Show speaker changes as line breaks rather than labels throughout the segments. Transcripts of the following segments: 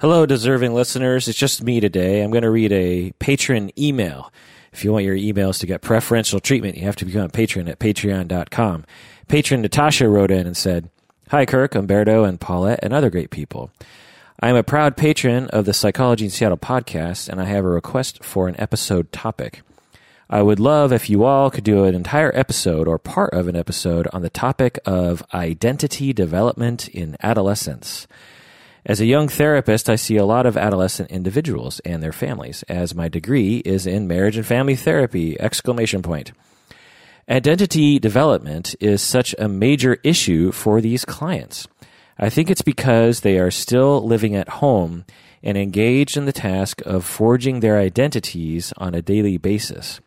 Hello, deserving listeners. It's just me today. I'm going to read a patron email. If you want your emails to get preferential treatment, you have to become a patron at patreon.com. Patron Natasha wrote in and said, Hi, Kirk, Umberto, and Paulette, and other great people. I am a proud patron of the Psychology in Seattle podcast, and I have a request for an episode topic. I would love if you all could do an entire episode or part of an episode on the topic of identity development in adolescence. As a young therapist, I see a lot of adolescent individuals and their families, as my degree is in marriage and family therapy! Exclamation point. Identity development is such a major issue for these clients. I think it's because they are still living at home and engaged in the task of forging their identities on a daily basis.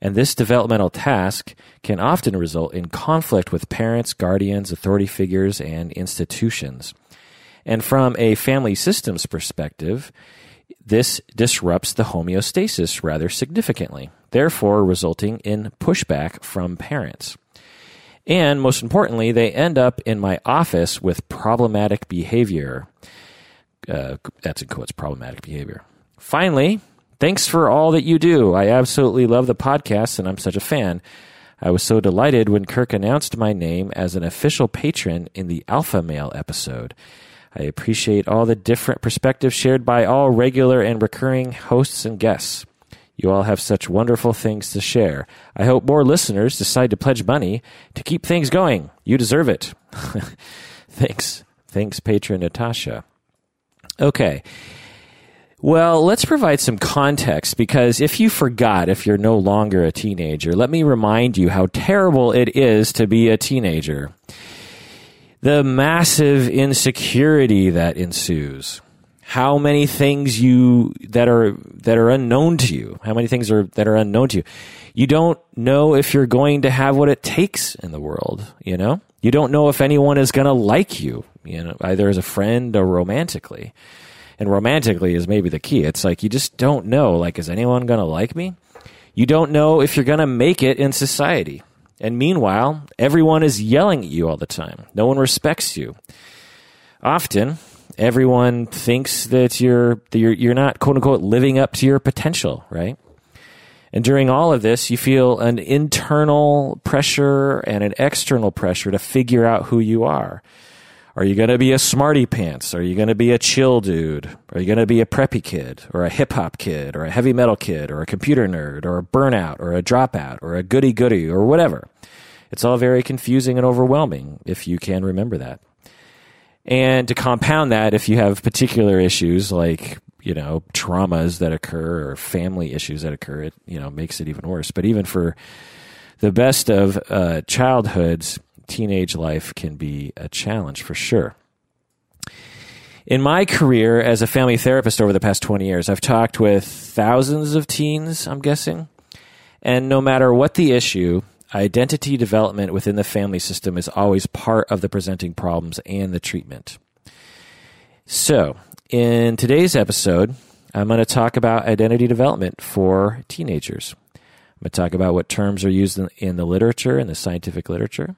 And this developmental task can often result in conflict with parents, guardians, authority figures, and institutions. And from a family systems perspective, this disrupts the homeostasis rather significantly, therefore resulting in pushback from parents. And most importantly, they end up in my office with problematic behavior. Uh, that's in quotes, problematic behavior. Finally, thanks for all that you do. I absolutely love the podcast and I'm such a fan. I was so delighted when Kirk announced my name as an official patron in the Alpha Male episode. I appreciate all the different perspectives shared by all regular and recurring hosts and guests. You all have such wonderful things to share. I hope more listeners decide to pledge money to keep things going. You deserve it. Thanks. Thanks, patron Natasha. Okay. Well, let's provide some context because if you forgot, if you're no longer a teenager, let me remind you how terrible it is to be a teenager the massive insecurity that ensues. How many things you that are that are unknown to you. How many things are that are unknown to you. You don't know if you're going to have what it takes in the world you know? You don't know if anyone is going to like you you know either as a friend or romantically. And romantically is maybe the key. It's like you just don't know. Like is anyone going to like me? You don't know if you're going to make it in society and meanwhile, everyone is yelling at you all the time. No one respects you. Often, everyone thinks that you're, that you're, you're not, quote unquote, living up to your potential, right? And during all of this, you feel an internal pressure and an external pressure to figure out who you are. Are you going to be a smarty pants? Are you going to be a chill dude? Are you going to be a preppy kid or a hip hop kid or a heavy metal kid or a computer nerd or a burnout or a dropout or a goody goody or whatever? It's all very confusing and overwhelming if you can remember that. And to compound that, if you have particular issues like, you know, traumas that occur or family issues that occur, it, you know, makes it even worse. But even for the best of uh, childhoods, teenage life can be a challenge for sure. In my career as a family therapist over the past 20 years, I've talked with thousands of teens, I'm guessing. And no matter what the issue, identity development within the family system is always part of the presenting problems and the treatment. So, in today's episode, I'm going to talk about identity development for teenagers. I'm going to talk about what terms are used in, the literature, in the scientific literature.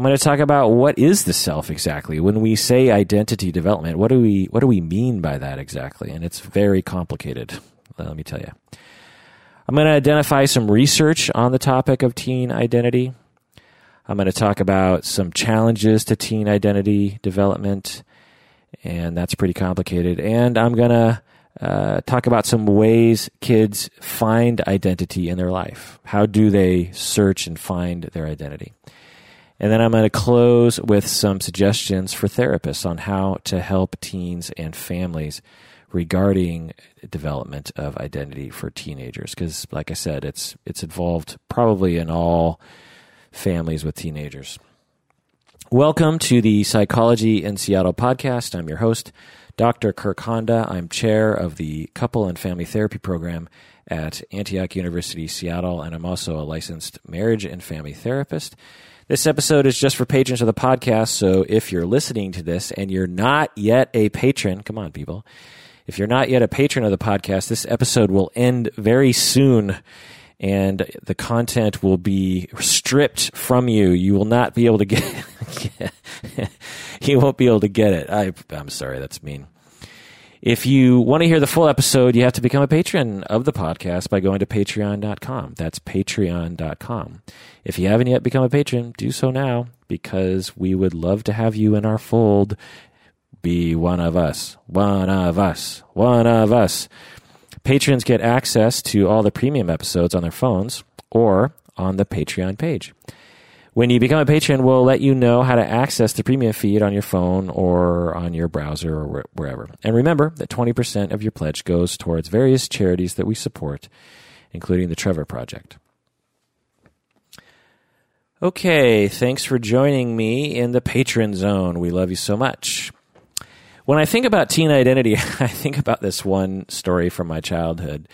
Going to talk about what is the self exactly. When we say identity development, what do we what do we mean by that exactly? And it's very complicated. Let me tell you. I'm going to identify some research on the topic of teen identity. I'm going to talk about some challenges to teen identity development, and that's pretty complicated. And I'm going to uh, talk about some ways kids find identity in their life. How do they search and find their identity? And then I'm going to close with some suggestions for therapists on how to help teens and families regarding development of identity for teenagers because like I said it's it's involved probably in all families with teenagers. Welcome to the Psychology in Seattle podcast. I'm your host, Dr. Kirk Honda. I'm chair of the Couple and Family Therapy program at Antioch University, Seattle, and I'm also a licensed marriage and family therapist. This episode is just for patrons of the podcast. So if you're listening to this and you're not yet a patron, come on, people. If you're not yet a patron of the podcast, this episode will end very soon and the content will be stripped from you. You will not be able to get, you won't be able to get it. I, I'm sorry, that's mean. If you want to hear the full episode, you have to become a patron of the podcast by going to patreon.com. That's patreon.com. If you haven't yet become a patron, do so now because we would love to have you in our fold. Be one of us, one of us, one of us. Patrons get access to all the premium episodes on their phones or on the Patreon page. When you become a patron, we'll let you know how to access the premium feed on your phone or on your browser or wherever. And remember that 20% of your pledge goes towards various charities that we support, including the Trevor Project. Okay, thanks for joining me in the patron zone. We love you so much. When I think about teen identity, I think about this one story from my childhood.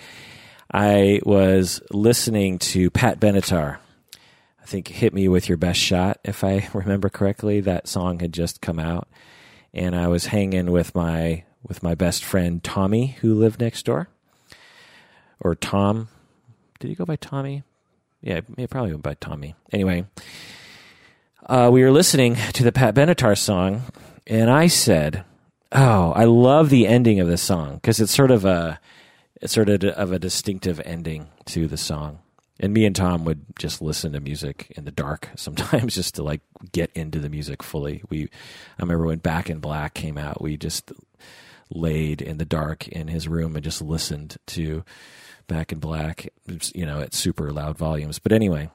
I was listening to Pat Benatar think Hit Me With Your Best Shot, if I remember correctly. That song had just come out. And I was hanging with my with my best friend Tommy, who lived next door. Or Tom. Did he go by Tommy? Yeah, he probably went by Tommy. Anyway, uh, we were listening to the Pat Benatar song, and I said, "Oh, I love the ending of this song because it's sort of a, it's sort of, of a distinctive ending to the song." And me and Tom would just listen to music in the dark sometimes just to like get into the music fully. We I remember when Back in Black came out, we just laid in the dark in his room and just listened to Back in Black, you know, at super loud volumes. But anyway,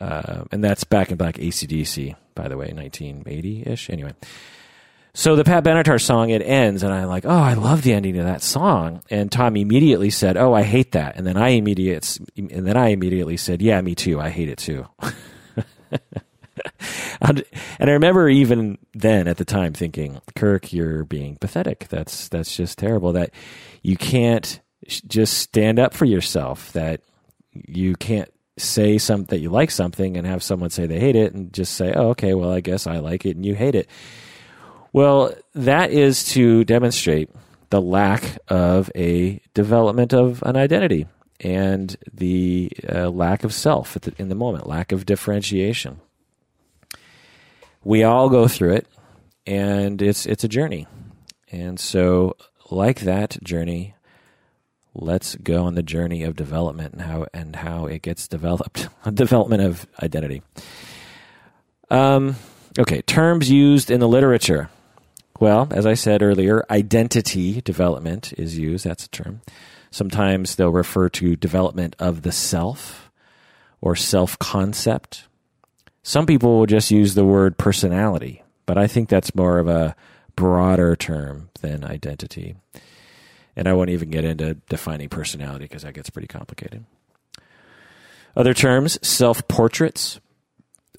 uh, and that's Back in Black ACDC, by the way, 1980 ish. Anyway, so the Pat Benatar song, it ends, and I'm like, oh, I love the ending of that song. And Tom immediately said, oh, I hate that. And then I immediate, and then I immediately said, yeah, me too. I hate it too. and I remember even then at the time thinking, Kirk, you're being pathetic. That's that's just terrible. That you can't just stand up for yourself. That you can't say something that you like something and have someone say they hate it, and just say, oh, okay, well, I guess I like it and you hate it well, that is to demonstrate the lack of a development of an identity and the uh, lack of self the, in the moment, lack of differentiation. We all go through it, and it's it's a journey. And so, like that journey, let's go on the journey of development and how and how it gets developed, development of identity. Um, okay, terms used in the literature. Well, as I said earlier, identity development is used. That's a term. Sometimes they'll refer to development of the self or self concept. Some people will just use the word personality, but I think that's more of a broader term than identity. And I won't even get into defining personality because that gets pretty complicated. Other terms, self portraits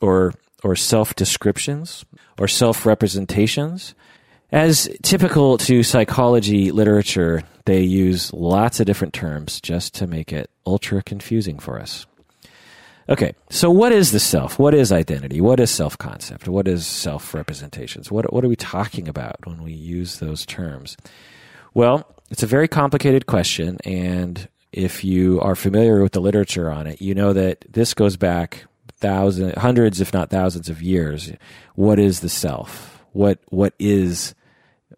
or or self descriptions or self representations. As typical to psychology literature, they use lots of different terms just to make it ultra confusing for us. Okay, so what is the self? What is identity? What is self concept? What is self representations? What, what are we talking about when we use those terms? Well, it's a very complicated question, and if you are familiar with the literature on it, you know that this goes back thousands, hundreds, if not thousands of years. What is the self? What what is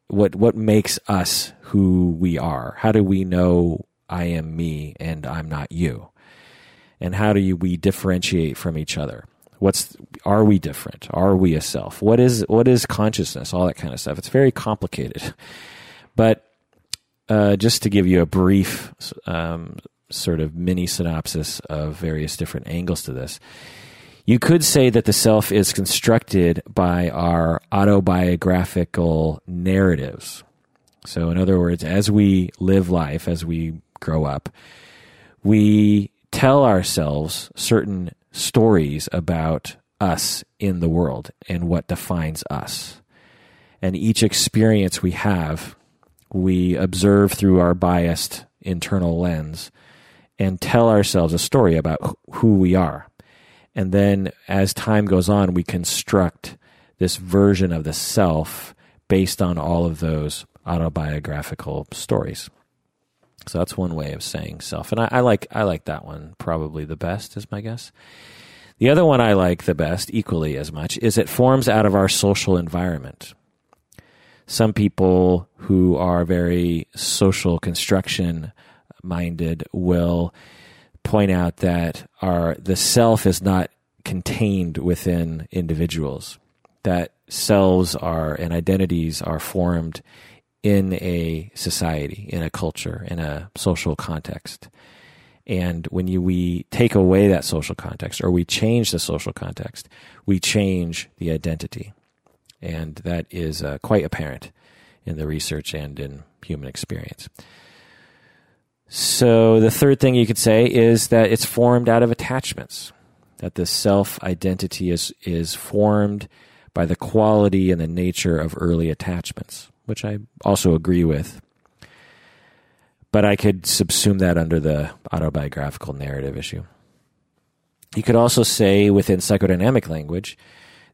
what what makes us who we are? How do we know I am me and I'm not you? And how do you, we differentiate from each other? What's are we different? Are we a self? What is what is consciousness? All that kind of stuff. It's very complicated, but uh, just to give you a brief um, sort of mini synopsis of various different angles to this you could say that the self is constructed by our autobiographical narratives. So, in other words, as we live life, as we grow up, we tell ourselves certain stories about us in the world and what defines us. And each experience we have, we observe through our biased internal lens and tell ourselves a story about who we are. And then as time goes on, we construct this version of the self based on all of those autobiographical stories. So that's one way of saying self. And I, I, like I like that one probably the best is my guess. The other one I like the best, equally as much, is it forms out of our social environment. Some people who are very social construction minded will point out that our the self is not contained within individuals. That selves are and identities are formed in a society, in a culture, in a social context. And when you, we take away that social context or we change the social context, we change the identity. And that is uh, quite apparent in the research and in human experience. So, the third thing you could say is that it's formed out of attachments, that the self identity is, is formed by the quality and the nature of early attachments, which I also agree with but I could subsume that under the autobiographical narrative issue. You could also say within psychodynamic language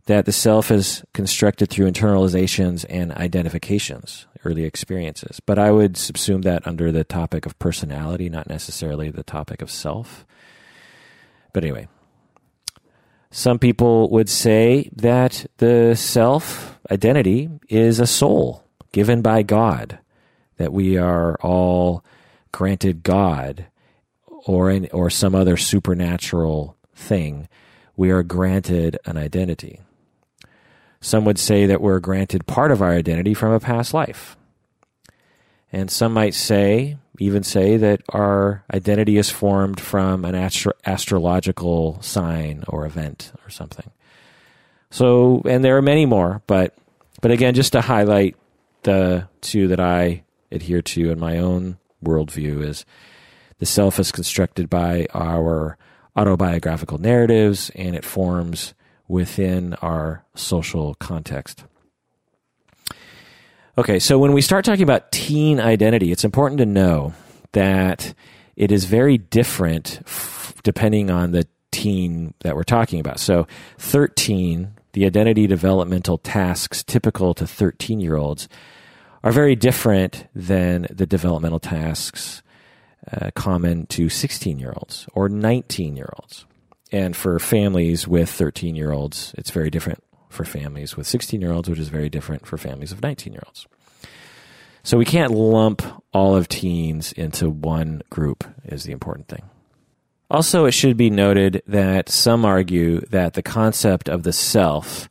that the self is constructed through internalizations and identifications, early experiences. But I would subsume that under the topic of personality, not necessarily the topic of self. But anyway, some people would say that the self identity is a soul given by God that we are all granted God or in, or some other supernatural thing, we are granted an identity. Some would say that we're granted part of our identity from a past life. And some might say, even say, that our identity is formed from an astro- astrological sign or event or something. So, and there are many more, but, but again, just to highlight the two that I adhere to in my own worldview is the self is constructed by our autobiographical narratives and it forms within our social context. Okay, so when we start talking about teen identity, it's important to know that it is very different f- depending on the teen that we're talking about. So, 13, the identity developmental tasks typical to 13 year olds are very different than the developmental tasks uh, common to 16 year olds or 19 year olds. And for families with 13 year olds, it's very different for families with 16 year olds, which is very different for families of 19 year olds. So we can't lump all of teens into one group, is the important thing. Also, it should be noted that some argue that the concept of the self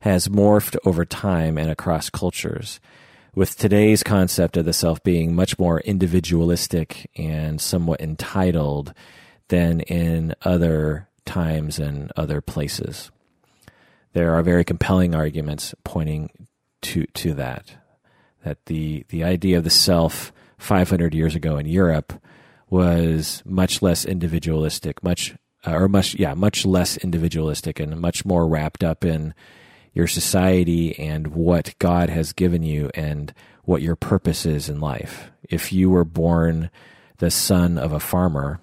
has morphed over time and across cultures with today's concept of the self being much more individualistic and somewhat entitled than in other times and other places. There are very compelling arguments pointing to to that that the the idea of the self 500 years ago in Europe was much less individualistic, much uh, or much yeah, much less individualistic and much more wrapped up in your society and what God has given you and what your purpose is in life. If you were born the son of a farmer,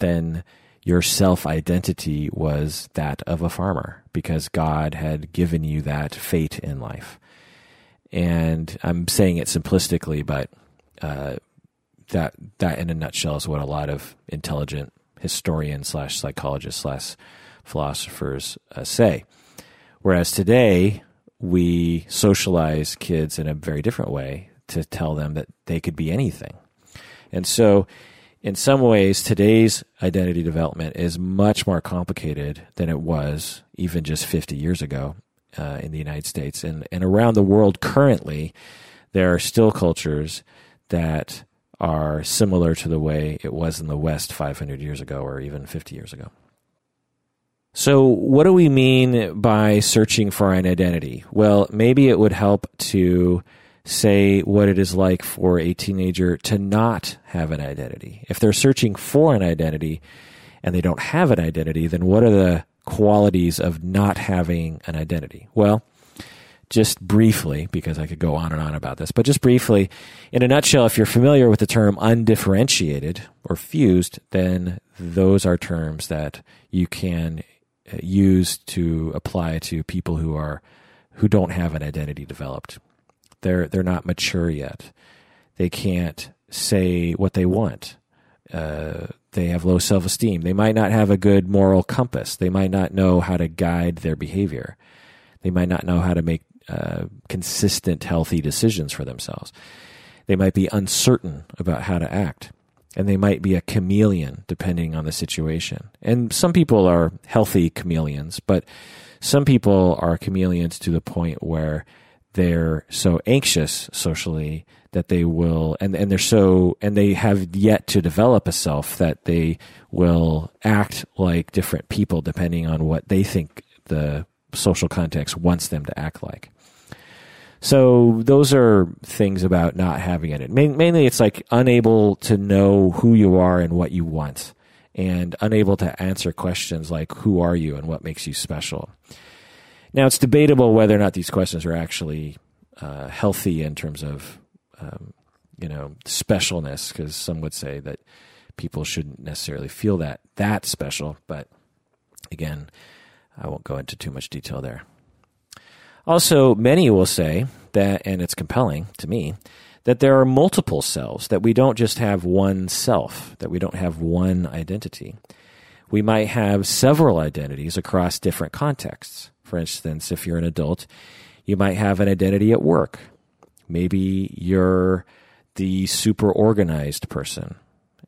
then your self identity was that of a farmer because God had given you that fate in life. And I'm saying it simplistically, but uh, that that in a nutshell is what a lot of intelligent historians slash psychologists slash philosophers uh, say. Whereas today, we socialize kids in a very different way to tell them that they could be anything. And so, in some ways, today's identity development is much more complicated than it was even just 50 years ago uh, in the United States. And, and around the world currently, there are still cultures that are similar to the way it was in the West 500 years ago or even 50 years ago. So, what do we mean by searching for an identity? Well, maybe it would help to say what it is like for a teenager to not have an identity. If they're searching for an identity and they don't have an identity, then what are the qualities of not having an identity? Well, just briefly, because I could go on and on about this, but just briefly, in a nutshell, if you're familiar with the term undifferentiated or fused, then those are terms that you can uh, use to apply to people who are who don't have an identity developed. They're they're not mature yet. They can't say what they want. Uh, they have low self esteem. They might not have a good moral compass. They might not know how to guide their behavior. They might not know how to make uh, consistent, healthy decisions for themselves. They might be uncertain about how to act, and they might be a chameleon depending on the situation. And some people are healthy chameleons, but some people are chameleons to the point where they're so anxious socially that they will and, and they're so and they have yet to develop a self that they will act like different people depending on what they think the social context wants them to act like. So those are things about not having it. Mainly it's like unable to know who you are and what you want and unable to answer questions like who are you and what makes you special now it's debatable whether or not these questions are actually uh, healthy in terms of um, you know specialness, because some would say that people shouldn't necessarily feel that that special. But again, I won't go into too much detail there. Also, many will say that, and it's compelling to me, that there are multiple selves, that we don't just have one self, that we don't have one identity. We might have several identities across different contexts. For instance, if you're an adult, you might have an identity at work. Maybe you're the super organized person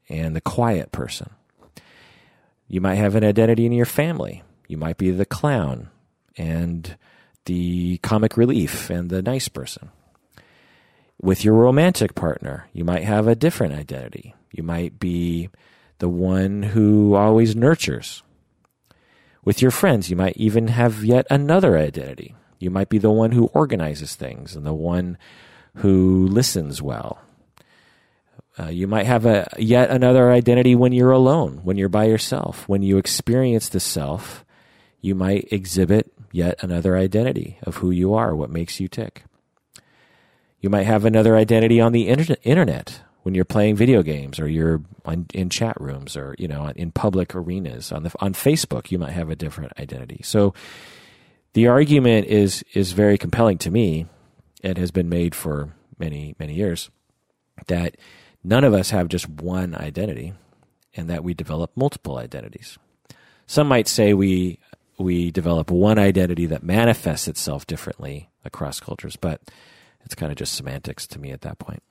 and the quiet person. You might have an identity in your family. You might be the clown and the comic relief and the nice person. With your romantic partner, you might have a different identity. You might be the one who always nurtures with your friends, you might even have yet another identity. You might be the one who organizes things and the one who listens well. Uh, you might have a yet another identity when you're alone, when you're by yourself. When you experience the self, you might exhibit yet another identity of who you are, what makes you tick. You might have another identity on the internet when you're playing video games or you're on, in chat rooms or you know in public arenas on the on Facebook you might have a different identity. So the argument is is very compelling to me and has been made for many many years that none of us have just one identity and that we develop multiple identities. Some might say we we develop one identity that manifests itself differently across cultures but it's kind of just semantics to me at that point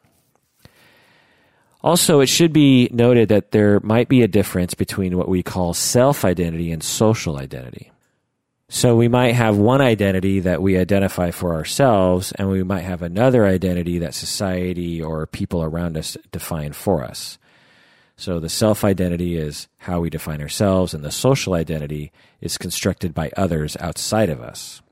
also, it should be noted that there might be a difference between what we call self identity and social identity. So we might have one identity that we identify for ourselves, and we might have another identity that society or people around us define for us. So the self identity is how we define ourselves, and the social identity is constructed by others outside of us.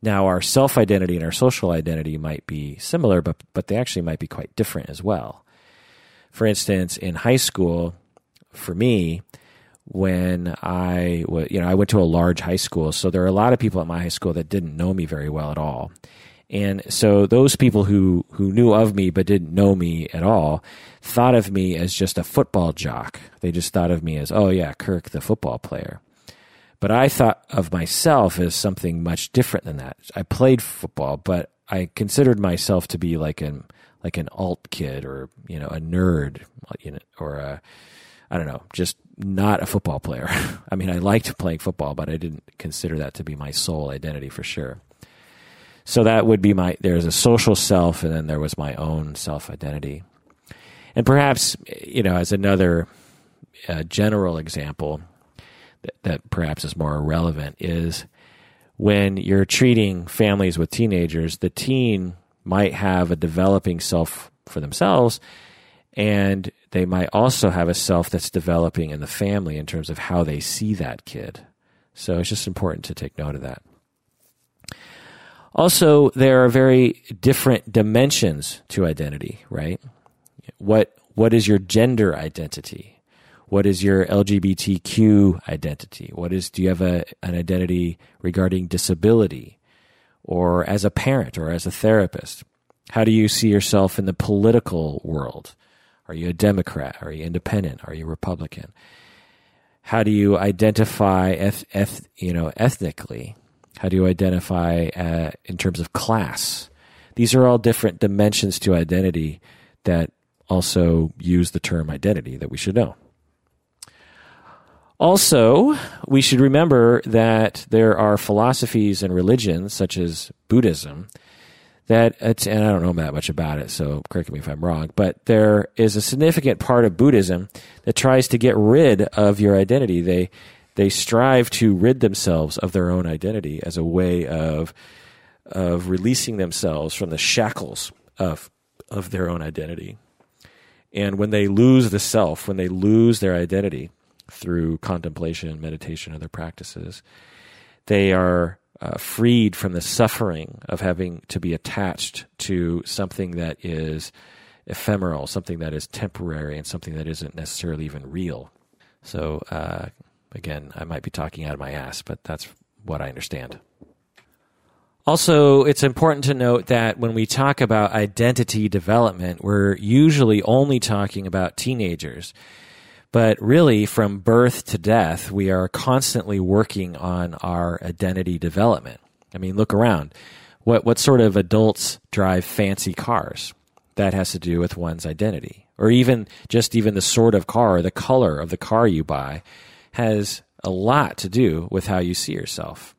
Now, our self identity and our social identity might be similar, but, but they actually might be quite different as well for instance, in high school, for me, when I was, you know, I went to a large high school, so there are a lot of people at my high school that didn't know me very well at all. And so those people who, who knew of me but didn't know me at all thought of me as just a football jock. They just thought of me as, oh yeah, Kirk, the football player. But I thought of myself as something much different than that. I played football, but I considered myself to be like an like an alt kid or you know a nerd you know or a I don't know just not a football player. I mean I liked playing football but I didn't consider that to be my sole identity for sure. So that would be my there's a social self and then there was my own self identity. And perhaps you know as another uh, general example that, that perhaps is more relevant is when you're treating families with teenagers, the teen might have a developing self for themselves and they might also have a self that's developing in the family in terms of how they see that kid. So it's just important to take note of that. Also, there are very different dimensions to identity, right? What what is your gender identity? What is your LGBTQ identity? What is do you have a, an identity regarding disability? Or as a parent or as a therapist? How do you see yourself in the political world? Are you a Democrat? Are you independent? Are you Republican? How do you identify eth- eth- you know, ethnically? How do you identify uh, in terms of class? These are all different dimensions to identity that also use the term identity that we should know. Also, we should remember that there are philosophies and religions, such as Buddhism, that, and I don't know that much about it, so correct me if I'm wrong, but there is a significant part of Buddhism that tries to get rid of your identity. They, they strive to rid themselves of their own identity as a way of, of releasing themselves from the shackles of, of their own identity. And when they lose the self, when they lose their identity through contemplation, meditation, other practices, they are uh, freed from the suffering of having to be attached to something that is ephemeral, something that is temporary, and something that isn't necessarily even real. So, uh, again, I might be talking out of my ass, but that's what I understand. Also, it's important to note that when we talk about identity development, we're usually only talking about teenagers. But really, from birth to death, we are constantly working on our identity development. I mean, look around. What, what sort of adults drive fancy cars? That has to do with one's identity. Or even just even the sort of car, or the color of the car you buy has a lot to do with how you see yourself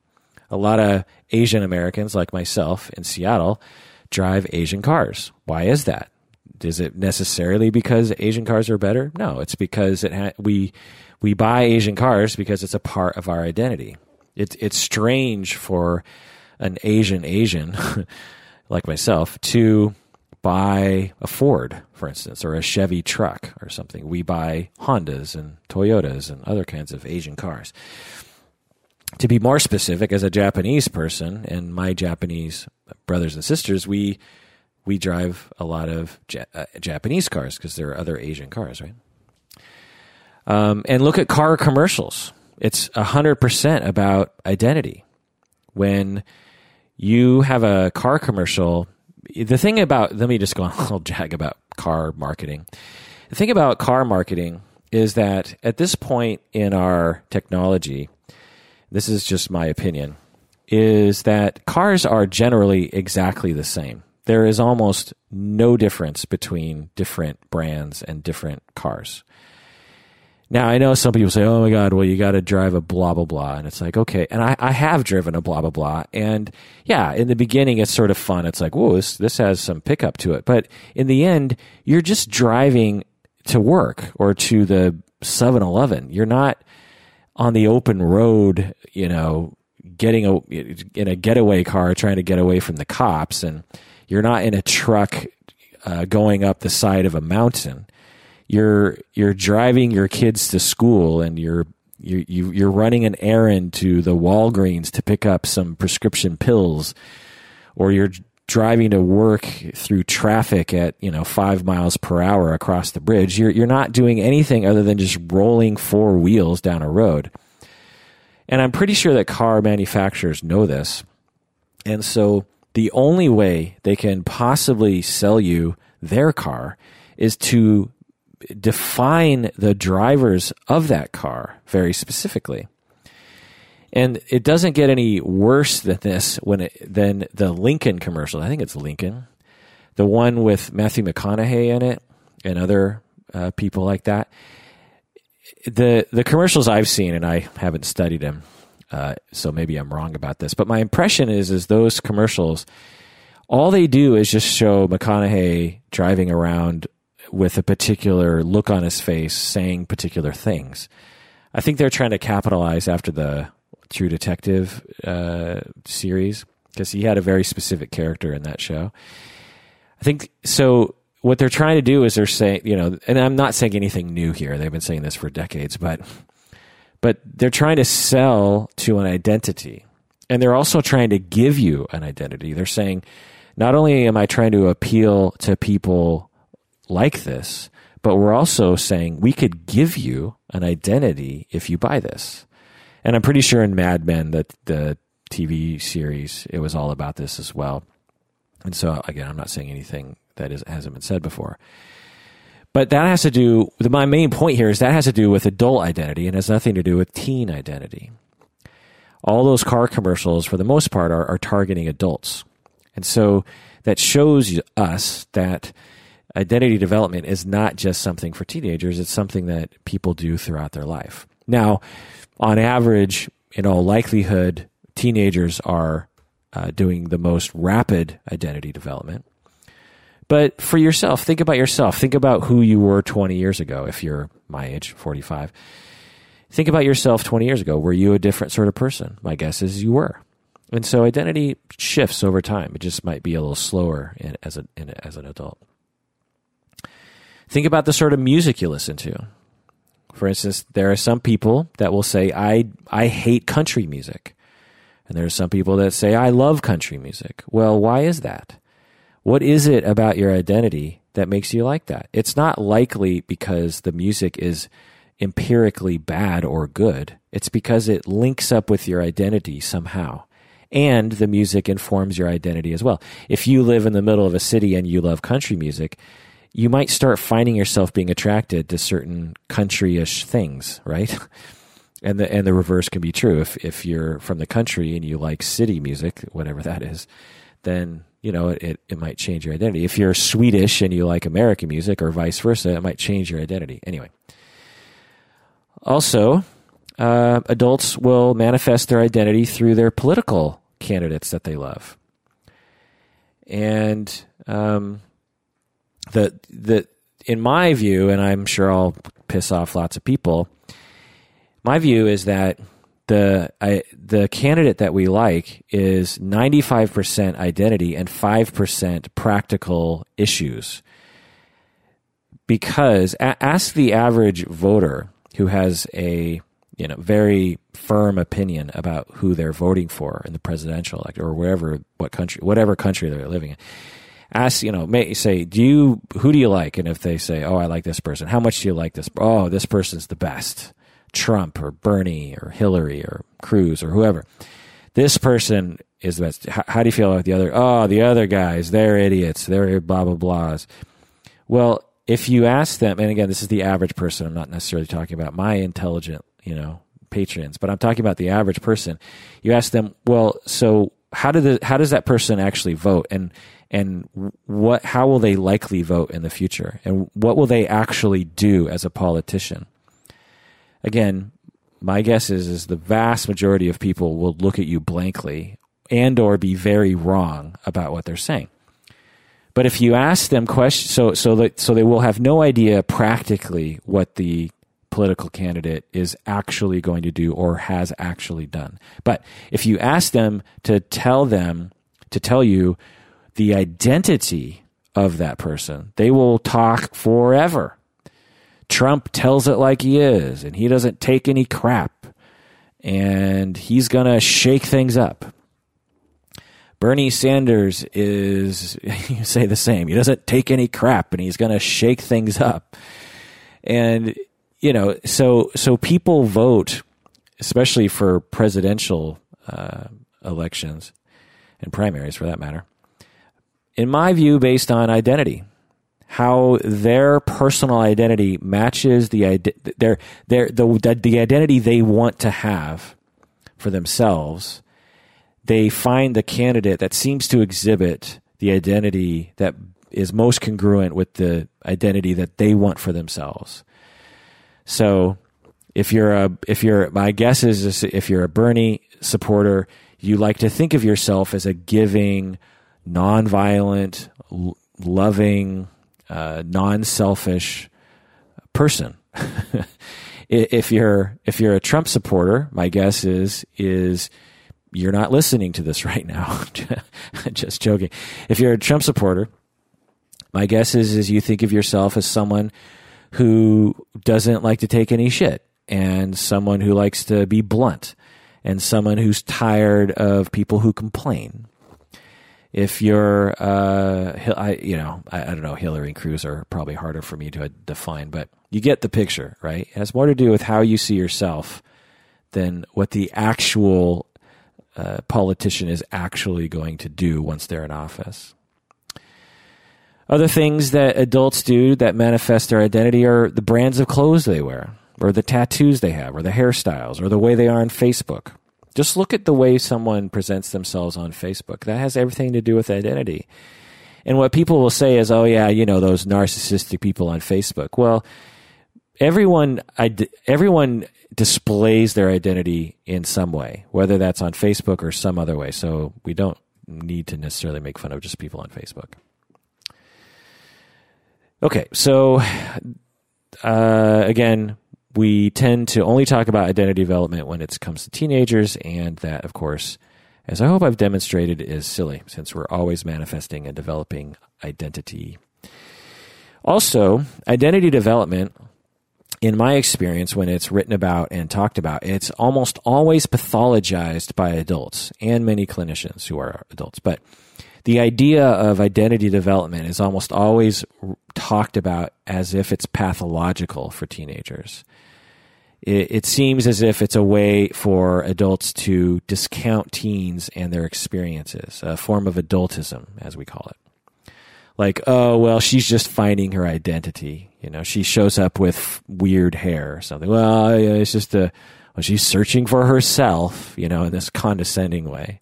a lot of Asian Americans like myself in Seattle drive Asian cars. Why is that? Is it necessarily because Asian cars are better? No, it's because it ha- we we buy Asian cars because it's a part of our identity. It's it's strange for an Asian Asian like myself to buy a Ford, for instance, or a Chevy truck or something. We buy Hondas and Toyotas and other kinds of Asian cars to be more specific, as a Japanese person and my Japanese brothers and sisters, we we drive a lot of ja- uh, Japanese cars because there are other Asian cars, right? Um, and look at car commercials. It's hundred percent about identity. When you have a car commercial, the thing about let me just go on a little jag about car marketing. The thing about car marketing is that at this point in our technology, this is just my opinion, is that cars are generally exactly the same. There is almost no difference between different brands and different cars. Now, I know some people say, oh my God, well, you got to drive a blah, blah, blah. And it's like, okay. And I, I have driven a blah, blah, blah. And yeah, in the beginning, it's sort of fun. It's like, whoa, this, this has some pickup to it. But in the end, you're just driving to work or to the 7 Eleven. You're not on the open road, you know, getting a, in a getaway car trying to get away from the cops, and you're not in a truck uh, going up the side of a mountain. You're you're driving your kids to school, and you're you, you you're running an errand to the Walgreens to pick up some prescription pills, or you're driving to work through traffic at you know five miles per hour across the bridge, you're you're not doing anything other than just rolling four wheels down a road. And I'm pretty sure that car manufacturers know this. And so the only way they can possibly sell you their car is to define the drivers of that car very specifically. And it doesn't get any worse than this when it, than the Lincoln commercial. I think it's Lincoln, the one with Matthew McConaughey in it and other uh, people like that. The the commercials I've seen, and I haven't studied them, uh, so maybe I'm wrong about this. But my impression is is those commercials, all they do is just show McConaughey driving around with a particular look on his face, saying particular things. I think they're trying to capitalize after the True Detective uh, series because he had a very specific character in that show. I think so. What they're trying to do is they're saying, you know, and I'm not saying anything new here. They've been saying this for decades, but but they're trying to sell to an identity, and they're also trying to give you an identity. They're saying, not only am I trying to appeal to people like this, but we're also saying we could give you an identity if you buy this. And I'm pretty sure in Mad Men that the TV series it was all about this as well. And so again, I'm not saying anything that is, hasn't been said before. But that has to do. My main point here is that has to do with adult identity and has nothing to do with teen identity. All those car commercials, for the most part, are, are targeting adults, and so that shows us that identity development is not just something for teenagers; it's something that people do throughout their life. Now, on average, in all likelihood, teenagers are uh, doing the most rapid identity development. But for yourself, think about yourself. Think about who you were 20 years ago, if you're my age, 45. Think about yourself 20 years ago. Were you a different sort of person? My guess is you were. And so identity shifts over time. It just might be a little slower in, as, a, in, as an adult. Think about the sort of music you listen to. For instance, there are some people that will say, I, I hate country music. And there are some people that say, I love country music. Well, why is that? What is it about your identity that makes you like that? It's not likely because the music is empirically bad or good. It's because it links up with your identity somehow. And the music informs your identity as well. If you live in the middle of a city and you love country music, you might start finding yourself being attracted to certain country-ish things, right? And the and the reverse can be true. If if you're from the country and you like city music, whatever that is, then you know it, it might change your identity. If you're Swedish and you like American music, or vice versa, it might change your identity. Anyway. Also, uh, adults will manifest their identity through their political candidates that they love, and um, the the in my view, and I'm sure I'll piss off lots of people. My view is that the I, the candidate that we like is 95% identity and 5% practical issues. Because a- ask the average voter who has a you know very firm opinion about who they're voting for in the presidential elect or wherever what country whatever country they're living in ask, you know, may say, do you, who do you like? And if they say, oh, I like this person, how much do you like this? Oh, this person's the best. Trump or Bernie or Hillary or Cruz or whoever. This person is the best. How, how do you feel about the other? Oh, the other guys, they're idiots. They're blah, blah, blahs. Well, if you ask them, and again, this is the average person. I'm not necessarily talking about my intelligent, you know, patrons, but I'm talking about the average person. You ask them, well, so how do the, how does that person actually vote? And and what how will they likely vote in the future and what will they actually do as a politician again my guess is is the vast majority of people will look at you blankly and or be very wrong about what they're saying but if you ask them questions so so that so they will have no idea practically what the political candidate is actually going to do or has actually done but if you ask them to tell them to tell you the identity of that person. They will talk forever. Trump tells it like he is, and he doesn't take any crap, and he's going to shake things up. Bernie Sanders is, you say the same. He doesn't take any crap, and he's going to shake things up. And, you know, so, so people vote, especially for presidential uh, elections and primaries for that matter in my view, based on identity. How their personal identity matches the their their the the identity they want to have for themselves. They find the candidate that seems to exhibit the identity that is most congruent with the identity that they want for themselves. So, if you're a if you're my guess is if you're a Bernie supporter, you like to think of yourself as a giving nonviolent, loving, uh, non-selfish person. if you're if you're a Trump supporter, my guess is is you're not listening to this right now. Just joking. If you're a Trump supporter, my guess is is you think of yourself as someone who doesn't like to take any shit and someone who likes to be blunt and someone who's tired of people who complain if you're, uh, I, you know, I, I, don't know, Hillary and Cruz are probably harder for me to define, but you get the picture, right? It has more to do with how you see yourself than what the actual uh, politician is actually going to do once they're in office. Other things that adults do that manifest their identity are the brands of clothes they wear, or the tattoos they have, or the hairstyles, or the way they are on Facebook. Just look at the way someone presents themselves on Facebook. That has everything to do with identity. And what people will say is, oh, yeah, you know, those narcissistic people on Facebook. Well, everyone everyone displays their identity in some way, whether that's on Facebook or some other way. So we don't need to necessarily make fun of just people on Facebook. Okay, so uh, again, we tend to only talk about identity development when it comes to teenagers, and that, of course, as I hope I've demonstrated, is silly since we're always manifesting and developing identity. Also, identity development in my experience, when it's written about and talked about, it's almost always pathologized by adults and many clinicians who are adults. But the idea of identity development is almost always talked about as if it's pathological for teenagers. It, it seems as if it's a way for adults to discount teens and their experiences, a form of adultism, as we call it like, oh, well, she's just finding her identity. You know, she shows up with weird hair or something. Well, it's just a, well, she's searching for herself, you know, in this condescending way.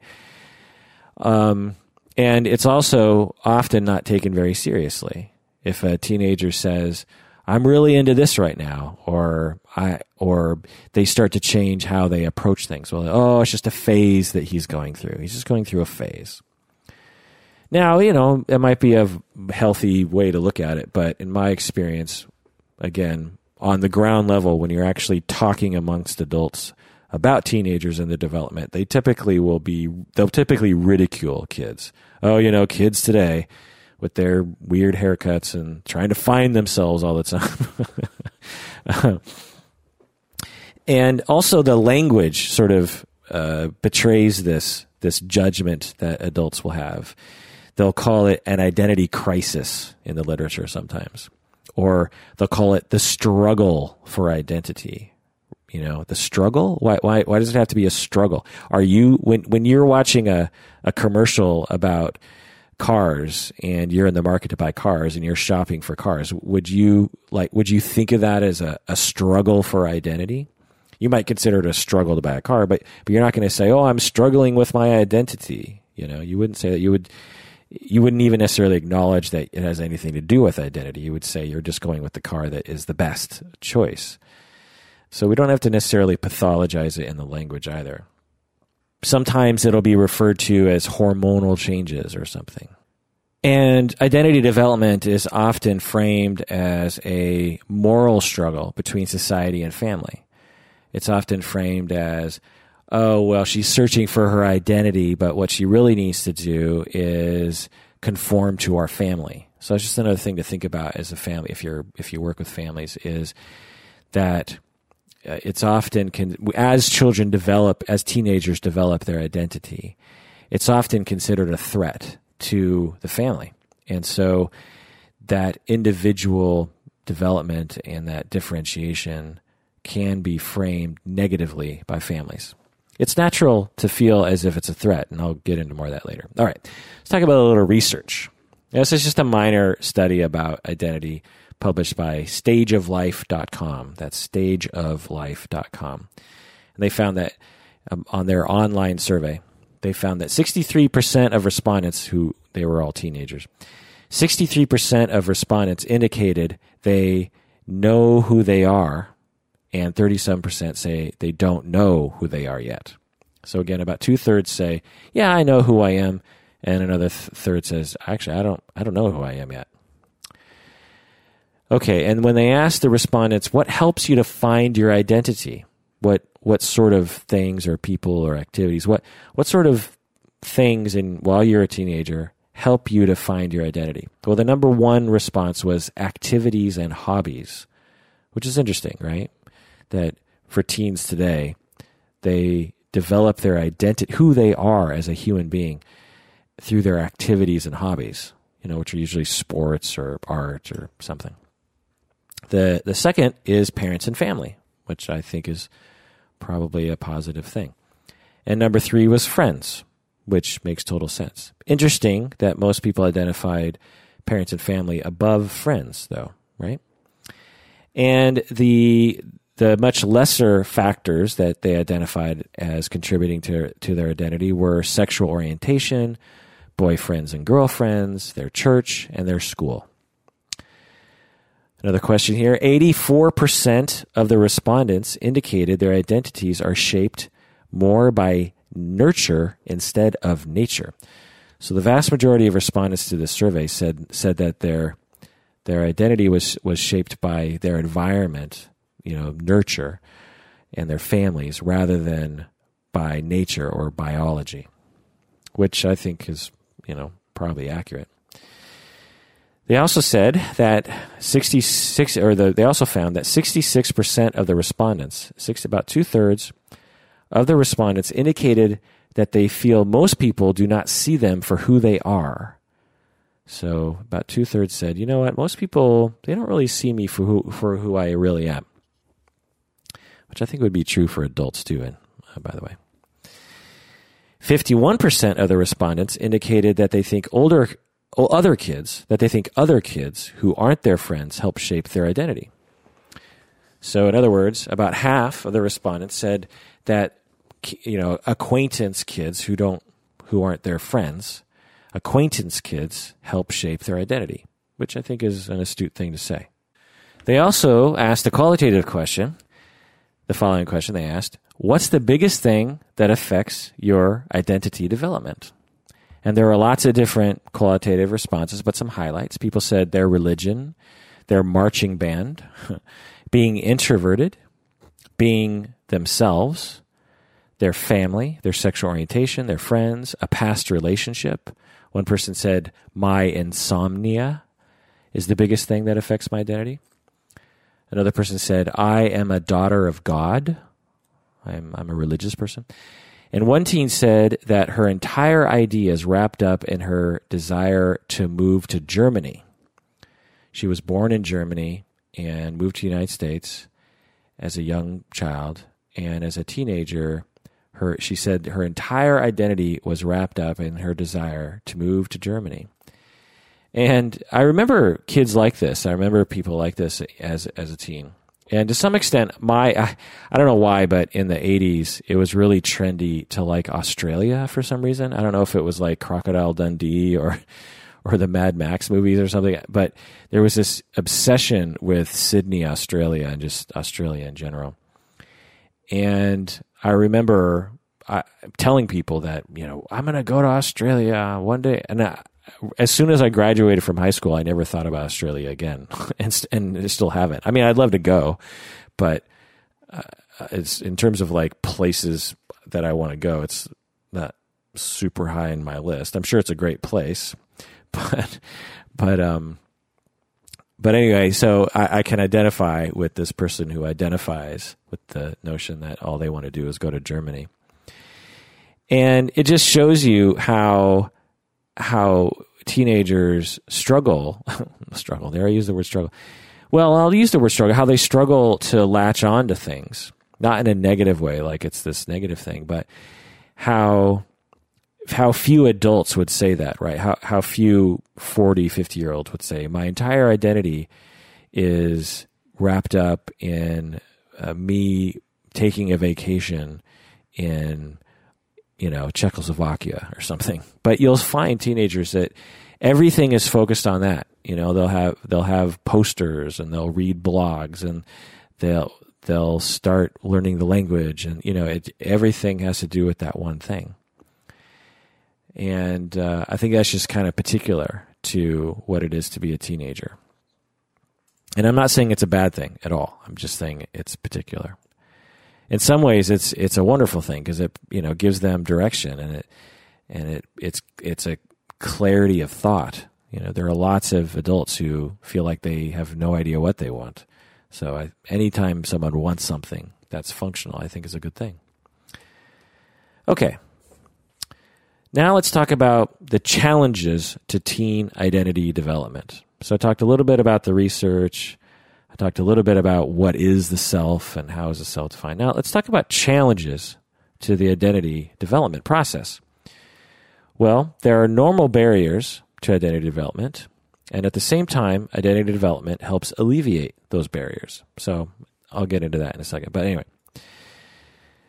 Um, and it's also often not taken very seriously. If a teenager says, I'm really into this right now, or I, or they start to change how they approach things. Well, oh, it's just a phase that he's going through. He's just going through a phase. Now, you know, it might be a healthy way to look at it, but in my experience, again, on the ground level, when you're actually talking amongst adults about teenagers and the development, they typically will be, they'll typically ridicule kids. Oh, you know, kids today with their weird haircuts and trying to find themselves all the time. and also the language sort of uh, betrays this this judgment that adults will have they'll call it an identity crisis in the literature sometimes, or they'll call it the struggle for identity. You know, the struggle. Why, why, why does it have to be a struggle? Are you when when you're watching a a commercial about cars and you're in the market to buy cars and you're shopping for cars, would you like would you think of that as a, a struggle for identity? You might consider it a struggle to buy a car, but but you're not going to say, "Oh, I'm struggling with my identity." You know, you wouldn't say that. You would you wouldn't even necessarily acknowledge that it has anything to do with identity. You would say you're just going with the car that is the best choice. So we don't have to necessarily pathologize it in the language either. Sometimes it'll be referred to as hormonal changes or something. And identity development is often framed as a moral struggle between society and family. It's often framed as oh, well, she's searching for her identity, but what she really needs to do is conform to our family. So it's just another thing to think about as a family. If you're if you work with families, is that Uh, it's often can, as children develop, as teenagers develop their identity, it's often considered a threat to the family, and so that individual development and that differentiation can be framed negatively by families it's natural to feel as if it's a threat, and I'll get into more of that later. All right, let's talk about a little research. This is just a minor study about identity published by stageoflife.com. That's stageoflife.com. And they found that um, on their online survey, they found that 63% of respondents who they were all teenagers, 63% of respondents indicated they know who they are and 37% say they don't know who they are yet. So again, about two thirds say, "Yeah, I know who I am," and another th- third says, "Actually, I don't. I don't know who I am yet." Okay, and when they ask the respondents, "What helps you to find your identity?" What what sort of things or people or activities? What what sort of things in while you're a teenager help you to find your identity? Well, the number one response was activities and hobbies, which is interesting, right? that for teens today, they develop their identity, who they are as a human being, through their activities and hobbies, you know, which are usually sports or art or something. The, the second is parents and family, which I think is probably a positive thing. And number three was friends, which makes total sense. Interesting that most people identified parents and family above friends, though, right? And the the much lesser factors that they identified as contributing to, to their identity were sexual orientation, boyfriends and girlfriends, their church, and their school. Another question here 84% of the respondents indicated their identities are shaped more by nurture instead of nature. So the vast majority of respondents to this survey said said that their their identity was was shaped by their environment, you know, nurture and their families rather than by nature or biology, which I think is, you know, probably accurate. They also said that 66, or the, they also found that 66% of the respondents, six, about two thirds of the respondents indicated that they feel most people do not see them for who they are. So about two thirds said, you know what, most people, they don't really see me for who, for who I really am. Which I think would be true for adults too, and, uh, by the way. 51% of the respondents indicated that they think older other kids that they think other kids who aren't their friends help shape their identity. So, in other words, about half of the respondents said that you know acquaintance kids who don't who aren't their friends, acquaintance kids help shape their identity, which I think is an astute thing to say. They also asked a qualitative question. The following question they asked: What's the biggest thing that affects your identity development? And there are lots of different qualitative responses, but some highlights. People said their religion, their marching band, being introverted, being themselves, their family, their sexual orientation, their friends, a past relationship. One person said, My insomnia is the biggest thing that affects my identity. Another person said, I am a daughter of God. I'm, I'm a religious person. And one teen said that her entire idea is wrapped up in her desire to move to Germany. She was born in Germany and moved to the United States as a young child. And as a teenager, her she said her entire identity was wrapped up in her desire to move to Germany. And I remember kids like this. I remember people like this as as a teen. And to some extent, my I, I, don't know why, but in the '80s, it was really trendy to like Australia for some reason. I don't know if it was like Crocodile Dundee or or the Mad Max movies or something, but there was this obsession with Sydney, Australia, and just Australia in general. And I remember I, telling people that you know I'm going to go to Australia one day, and I, as soon as I graduated from high school, I never thought about Australia again, and and still haven't. I mean, I'd love to go, but uh, it's in terms of like places that I want to go. It's not super high in my list. I'm sure it's a great place, but but um but anyway, so I, I, can identify with this person who identifies with the notion that all they want to do is go to Germany. And it just shows you how how teenagers struggle struggle there i use the word struggle? Well i'll use the word struggle how they struggle to latch on to things. Not in a negative way like it's this negative thing but how how few adults would say that right? How how few 40 50 year olds would say my entire identity is wrapped up in uh, me taking a vacation in you know, Czechoslovakia or something. But you'll find teenagers that everything is focused on that. You know, they'll have they'll have posters and they'll read blogs and they'll they'll start learning the language and you know it, everything has to do with that one thing. And uh, I think that's just kind of particular to what it is to be a teenager. And I'm not saying it's a bad thing at all. I'm just saying it's particular in some ways it's it's a wonderful thing because it you know gives them direction and it and it it's it's a clarity of thought. You know, there are lots of adults who feel like they have no idea what they want. So I, anytime someone wants something that's functional, I think is a good thing. Okay. Now let's talk about the challenges to teen identity development. So I talked a little bit about the research, I talked a little bit about what is the self and how is the self defined. Now, let's talk about challenges to the identity development process. Well, there are normal barriers to identity development, and at the same time, identity development helps alleviate those barriers. So I'll get into that in a second. But anyway,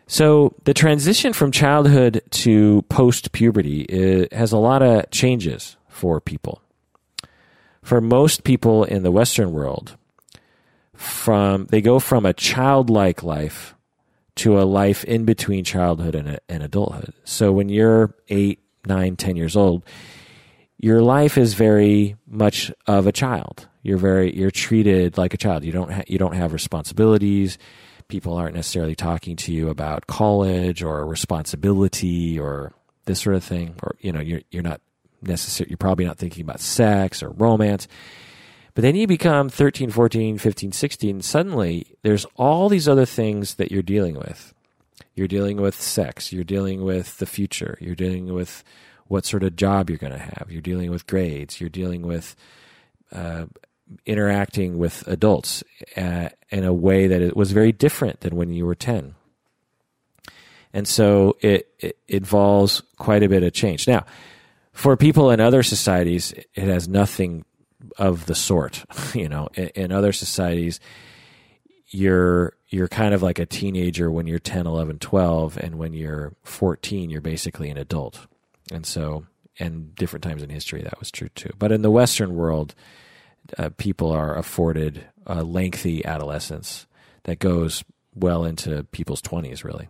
so the transition from childhood to post puberty has a lot of changes for people. For most people in the Western world, from they go from a childlike life to a life in between childhood and, and adulthood. So when you're eight, nine, ten years old, your life is very much of a child. You're very you're treated like a child. You don't ha- you don't have responsibilities. People aren't necessarily talking to you about college or responsibility or this sort of thing. Or you know you're you're not necessarily you're probably not thinking about sex or romance. But then you become 13, 14, 15, 16, suddenly there's all these other things that you're dealing with. You're dealing with sex, you're dealing with the future, you're dealing with what sort of job you're going to have, you're dealing with grades, you're dealing with uh, interacting with adults uh, in a way that it was very different than when you were 10. And so it, it involves quite a bit of change. Now, for people in other societies, it has nothing of the sort. you know, in, in, other societies, you're you're kind of like a teenager when you're 10, 11, 12, and when you're 14, you're basically an adult. And so, and different times in history, that was true too. But in the Western world, uh, people are afforded a lengthy adolescence that goes well into people's 20s, really.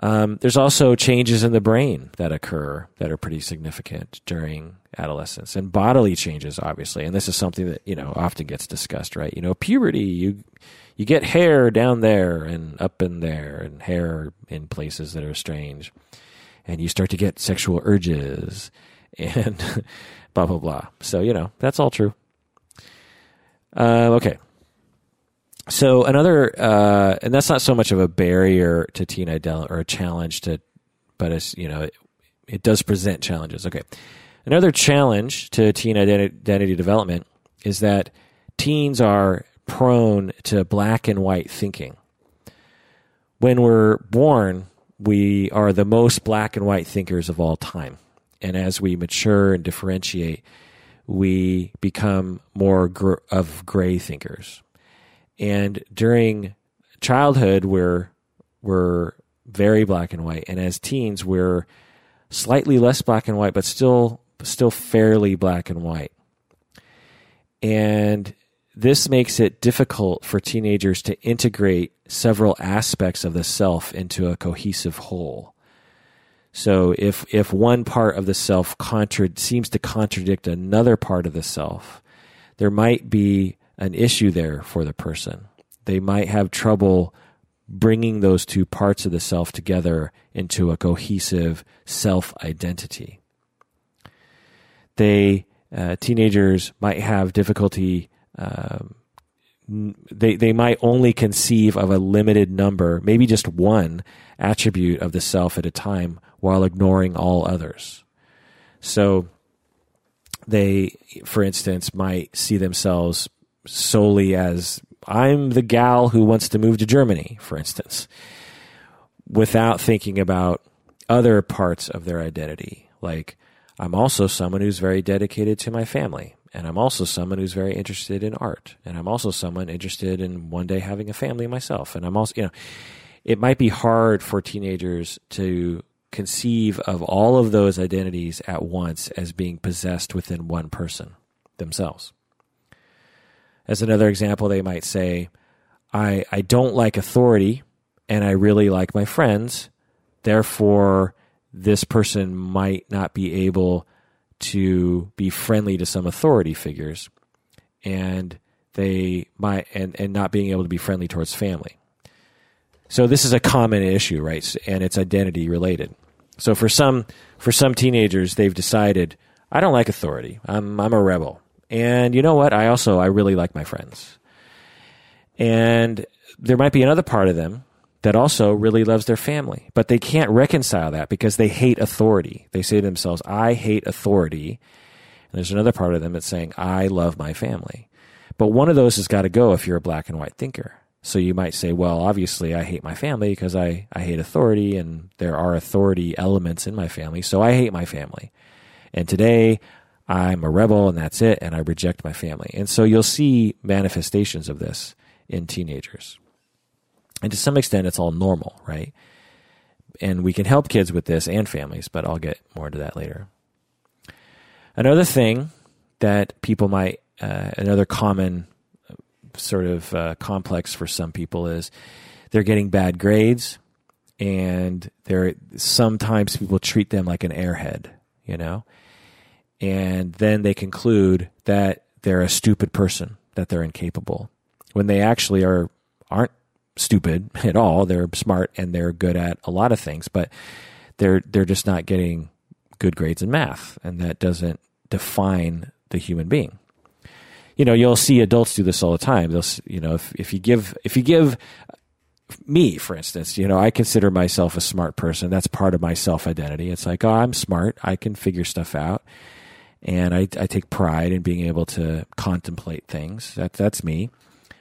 Um, there's also changes in the brain that occur that are pretty significant during adolescence and bodily changes, obviously. And this is something that, you know, often gets discussed, right? You know, puberty, you, you get hair down there and up in there and hair in places that are strange. And you start to get sexual urges and blah, blah, blah. So, you know, that's all true. Uh, okay. So another, uh, and that's not so much of a barrier to teen identity or a challenge to, but it's you know it, it does present challenges. Okay, another challenge to teen identity development is that teens are prone to black and white thinking. When we're born, we are the most black and white thinkers of all time, and as we mature and differentiate, we become more gr- of gray thinkers and during childhood, we're we're very black and white, and as teens, we're slightly less black and white, but still still fairly black and white. And this makes it difficult for teenagers to integrate several aspects of the self into a cohesive whole. So if if one part of the self contra- seems to contradict another part of the self, there might be an issue there for the person. They might have trouble bringing those two parts of the self together into a cohesive self identity. They uh, teenagers might have difficulty. Um, they they might only conceive of a limited number, maybe just one attribute of the self at a time, while ignoring all others. So they, for instance, might see themselves solely as I'm the gal who wants to move to Germany, for instance, without thinking about other parts of their identity. Like, I'm also someone who's very dedicated to my family. And I'm also someone who's very interested in art. And I'm also someone interested in one day having a family myself. And I'm also, you know, it might be hard for teenagers to conceive of all of those identities at once as being possessed within one person themselves. As another example, they might say, I, I don't like authority and I really like my friends. Therefore, this person might not be able to be friendly to some authority figures and they might and, and not being able to be friendly towards family. So this is a common issue, right? And it's identity related. So for some for some teenagers, they've decided, I don't like authority. I'm I'm a rebel. And you know what? I also I really like my friends. And there might be another part of them that also really loves their family, but they can't reconcile that because they hate authority. They say to themselves, "I hate authority." And there's another part of them that's saying, "I love my family." But one of those has got to go if you're a black and white thinker. So you might say, well, obviously I hate my family because I, I hate authority and there are authority elements in my family. So I hate my family. And today I'm a rebel and that's it, and I reject my family. And so you'll see manifestations of this in teenagers. And to some extent, it's all normal, right? And we can help kids with this and families, but I'll get more into that later. Another thing that people might, uh, another common sort of uh, complex for some people is they're getting bad grades, and they're sometimes people treat them like an airhead, you know, and then they conclude that they're a stupid person, that they're incapable, when they actually are aren't stupid at all. They're smart and they're good at a lot of things, but they're they're just not getting good grades in math, and that doesn't define the human being. You know, you'll see adults do this all the time. They'll, you know, if, if you give if you give me, for instance, you know, I consider myself a smart person. That's part of my self identity. It's like, oh, I'm smart. I can figure stuff out, and I, I take pride in being able to contemplate things. That that's me.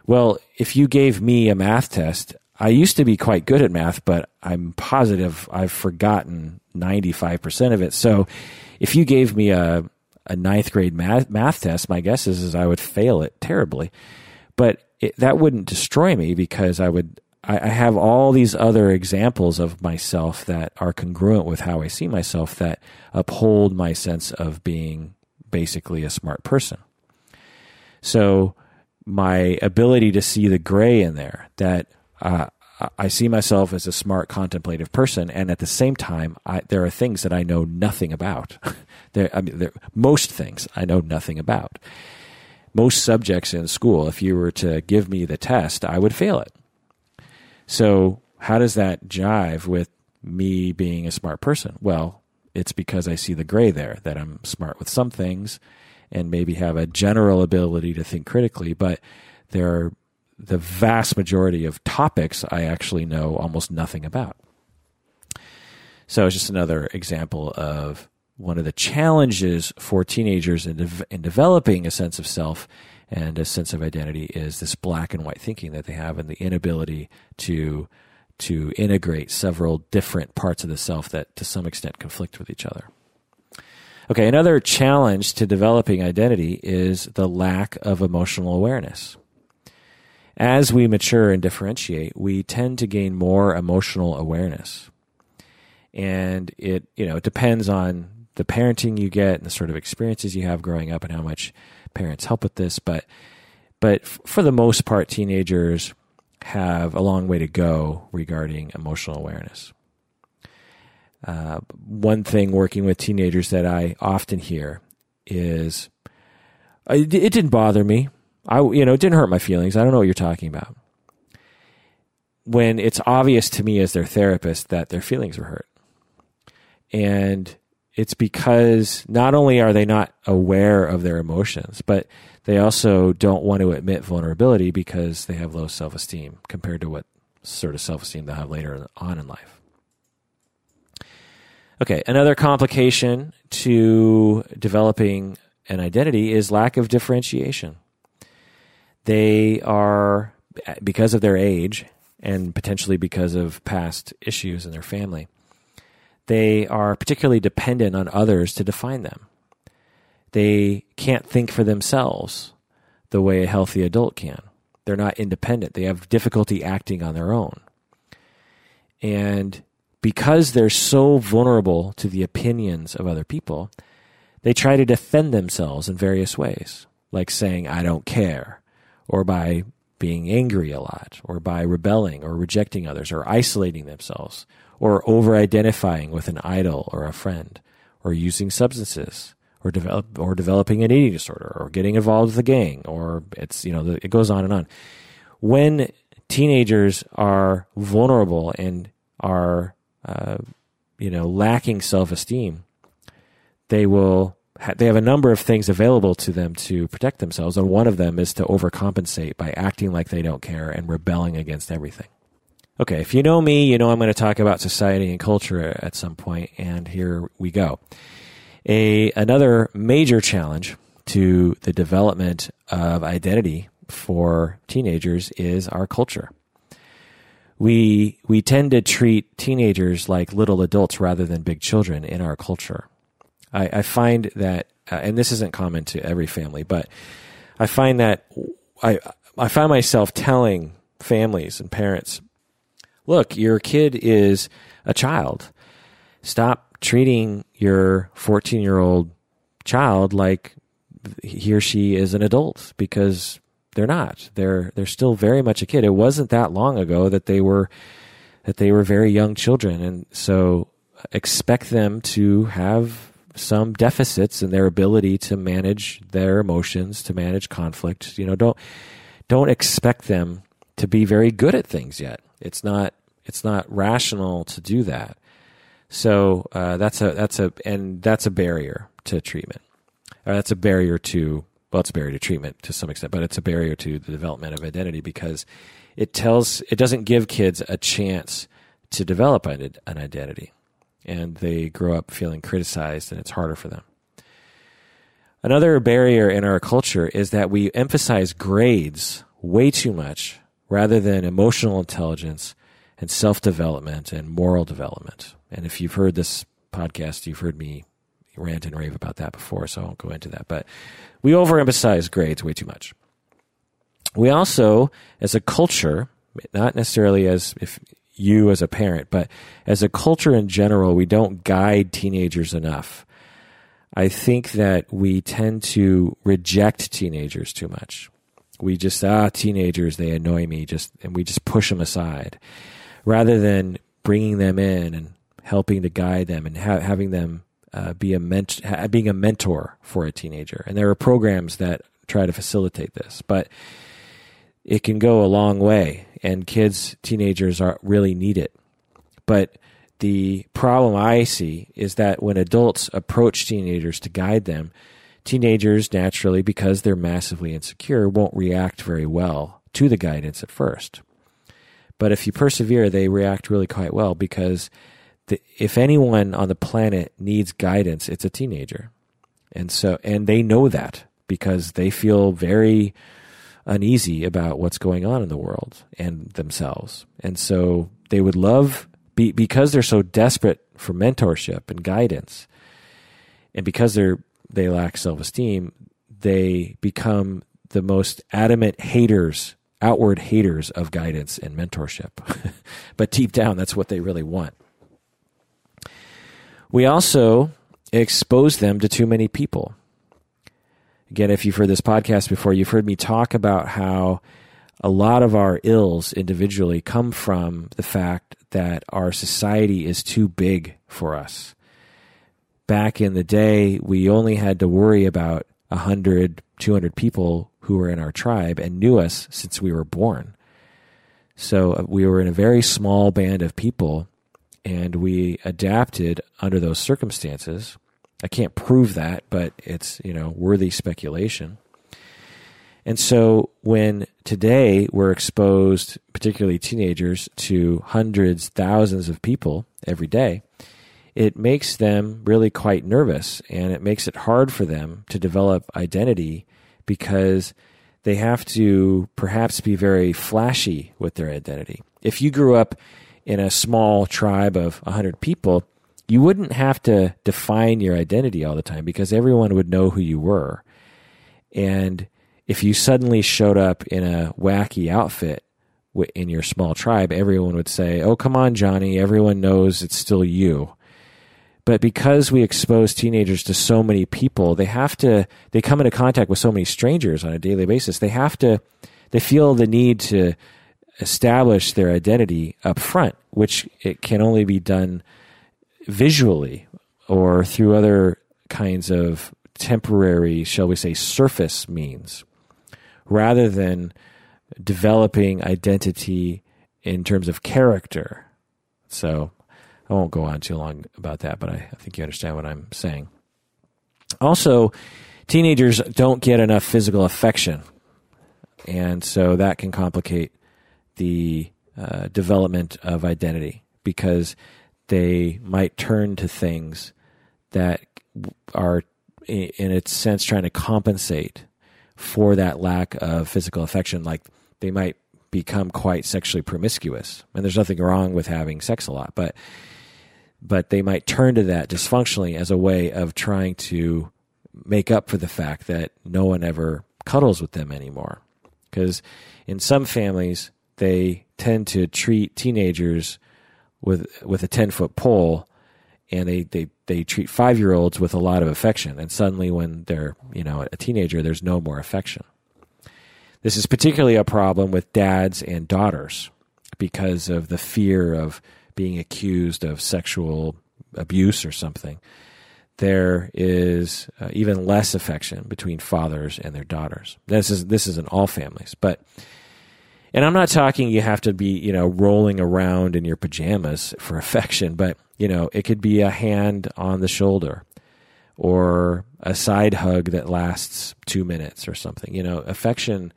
Well, if you gave me a math test, I used to be quite good at math, but I'm positive I've forgotten 95% of it. So if you gave me a, a ninth grade math, math test, my guess is, is I would fail it terribly. But it, that wouldn't destroy me because I would, I, I have all these other examples of myself that are congruent with how I see myself that uphold my sense of being basically a smart person. So my ability to see the gray in there that uh, I see myself as a smart, contemplative person, and at the same time, I, there are things that I know nothing about. there, I mean, there, most things I know nothing about. Most subjects in school, if you were to give me the test, I would fail it. So, how does that jive with me being a smart person? Well, it's because I see the gray there, that I'm smart with some things and maybe have a general ability to think critically, but there are the vast majority of topics I actually know almost nothing about. So it's just another example of one of the challenges for teenagers in, de- in developing a sense of self and a sense of identity is this black and white thinking that they have and the inability to to integrate several different parts of the self that to some extent conflict with each other. Okay, another challenge to developing identity is the lack of emotional awareness as we mature and differentiate, we tend to gain more emotional awareness. And it, you know, it depends on the parenting you get and the sort of experiences you have growing up and how much parents help with this. But, but for the most part, teenagers have a long way to go regarding emotional awareness. Uh, one thing working with teenagers that I often hear is, it, it didn't bother me. I, you know, it didn't hurt my feelings. I don't know what you're talking about. When it's obvious to me as their therapist that their feelings were hurt. And it's because not only are they not aware of their emotions, but they also don't want to admit vulnerability because they have low self esteem compared to what sort of self esteem they'll have later on in life. Okay, another complication to developing an identity is lack of differentiation they are, because of their age and potentially because of past issues in their family, they are particularly dependent on others to define them. They can't think for themselves the way a healthy adult can. They're not independent. They have difficulty acting on their own. And because they're so vulnerable to the opinions of other people, they try to defend themselves in various ways, like saying, I don't care, or by being angry a lot, or by rebelling or rejecting others, or isolating themselves, or over identifying with an idol or a friend, or using substances, or develop or developing an eating disorder, or getting involved with a gang, or it's you know it goes on and on. When teenagers are vulnerable and are uh, you know lacking self esteem, they will they have a number of things available to them to protect themselves, and one of them is to overcompensate by acting like they don't care and rebelling against everything. Okay, if you know me, you know I'm going to talk about society and culture at some point, and here we go. A another major challenge to the development of identity for teenagers is our culture. We we tend to treat teenagers like little adults rather than big children in our culture. I, I find that, uh, and this isn't common to every family, but I find that I I find myself telling families and parents, look, your kid is a child. Stop treating your 14 year old child like he or she is an adult because they're not. They're they're still very much a kid. It wasn't that long ago that they were that they were very young children, and so expect them to have some deficits in their ability to manage their emotions, to manage conflict. You know, don't don't expect them to be very good at things yet. It's not it's not rational to do that. So uh, that's a that's a and that's a barrier to treatment. Uh, that's a barrier to well, it's a barrier to treatment to some extent, but it's a barrier to the development of identity because it tells it doesn't give kids a chance to develop an, an identity, and they grow up feeling criticized, and it's harder for them. Another barrier in our culture is that we emphasize grades way too much rather than emotional intelligence and self development and moral development. And if you've heard this podcast, you've heard me rant and rave about that before, so I won't go into that. But we overemphasize grades way too much. We also, as a culture, not necessarily as if you as a parent, but as a culture in general, we don't guide teenagers enough. I think that we tend to reject teenagers too much. We just ah teenagers they annoy me just and we just push them aside rather than bringing them in and helping to guide them and ha- having them uh, be a ment- being a mentor for a teenager. And there are programs that try to facilitate this, but it can go a long way. And kids, teenagers, are really need it. But the problem I see is that when adults approach teenagers to guide them, teenagers naturally, because they're massively insecure, won't react very well to the guidance at first. But if you persevere, they react really quite well because the, if anyone on the planet needs guidance, it's a teenager. And so, and they know that because they feel very uneasy about what's going on in the world and themselves. And so they would love, be, because they're so desperate for mentorship and guidance, and because they're, they lack self esteem, they become the most adamant haters, outward haters of guidance and mentorship. but deep down, that's what they really want. We also expose them to too many people. Again, if you've heard this podcast before, you've heard me talk about how a lot of our ills individually come from the fact that our society is too big for us. Back in the day, we only had to worry about 100, 200 people who were in our tribe and knew us since we were born. So uh, we were in a very small band of people and we adapted under those circumstances. I can't prove that, but it's, you know, worthy speculation. And so when today we're exposed, particularly teenagers, to hundreds, thousands of people every day, it makes them really quite nervous and it makes it hard for them to develop identity because they have to perhaps be very flashy with their identity. If you grew up in a small tribe of 100 people, you wouldn't have to define your identity all the time because everyone would know who you were. And if you suddenly showed up in a wacky outfit in your small tribe, everyone would say, Oh, come on, Johnny. Everyone knows it's still you. But because we expose teenagers to so many people, they have to, they come into contact with so many strangers on a daily basis. They have to, they feel the need to establish their identity up front, which it can only be done visually or through other kinds of temporary, shall we say, surface means, rather than developing identity in terms of character. So I won't go on too long about that, but I, I think you understand what I'm saying. Also, teenagers don't get enough physical affection, and so that can complicate the uh, development of identity because they might turn to things that are, in its sense, trying to compensate for that lack of physical affection. Like they might become quite sexually promiscuous, and there's nothing wrong with having sex a lot, but but they might turn to that dysfunctionally as a way of trying to make up for the fact that no one ever cuddles with them anymore. Because in some families, they tend to treat teenagers with with a ten foot pole, and they they they treat five year olds with a lot of affection. And suddenly, when they're you know a teenager, there's no more affection. This is particularly a problem with dads and daughters because of the fear of being accused of sexual abuse or something. There is uh, even less affection between fathers and their daughters. This is this is in all families, but and I'm not talking you have to be you know rolling around in your pajamas for affection, but you know it could be a hand on the shoulder or a side hug that lasts two minutes or something. You know, affection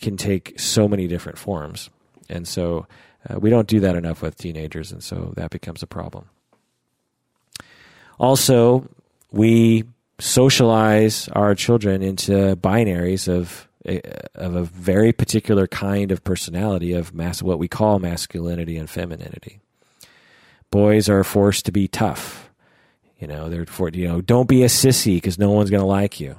can take so many different forms. And so uh, we don't do that enough with teenagers, and so that becomes a problem. Also, we socialize our children into binaries of a, of a very particular kind of personality of what we call masculinity and femininity. Boys are forced to be tough. You know, they're for you know, don't be a sissy because no one's going to like you.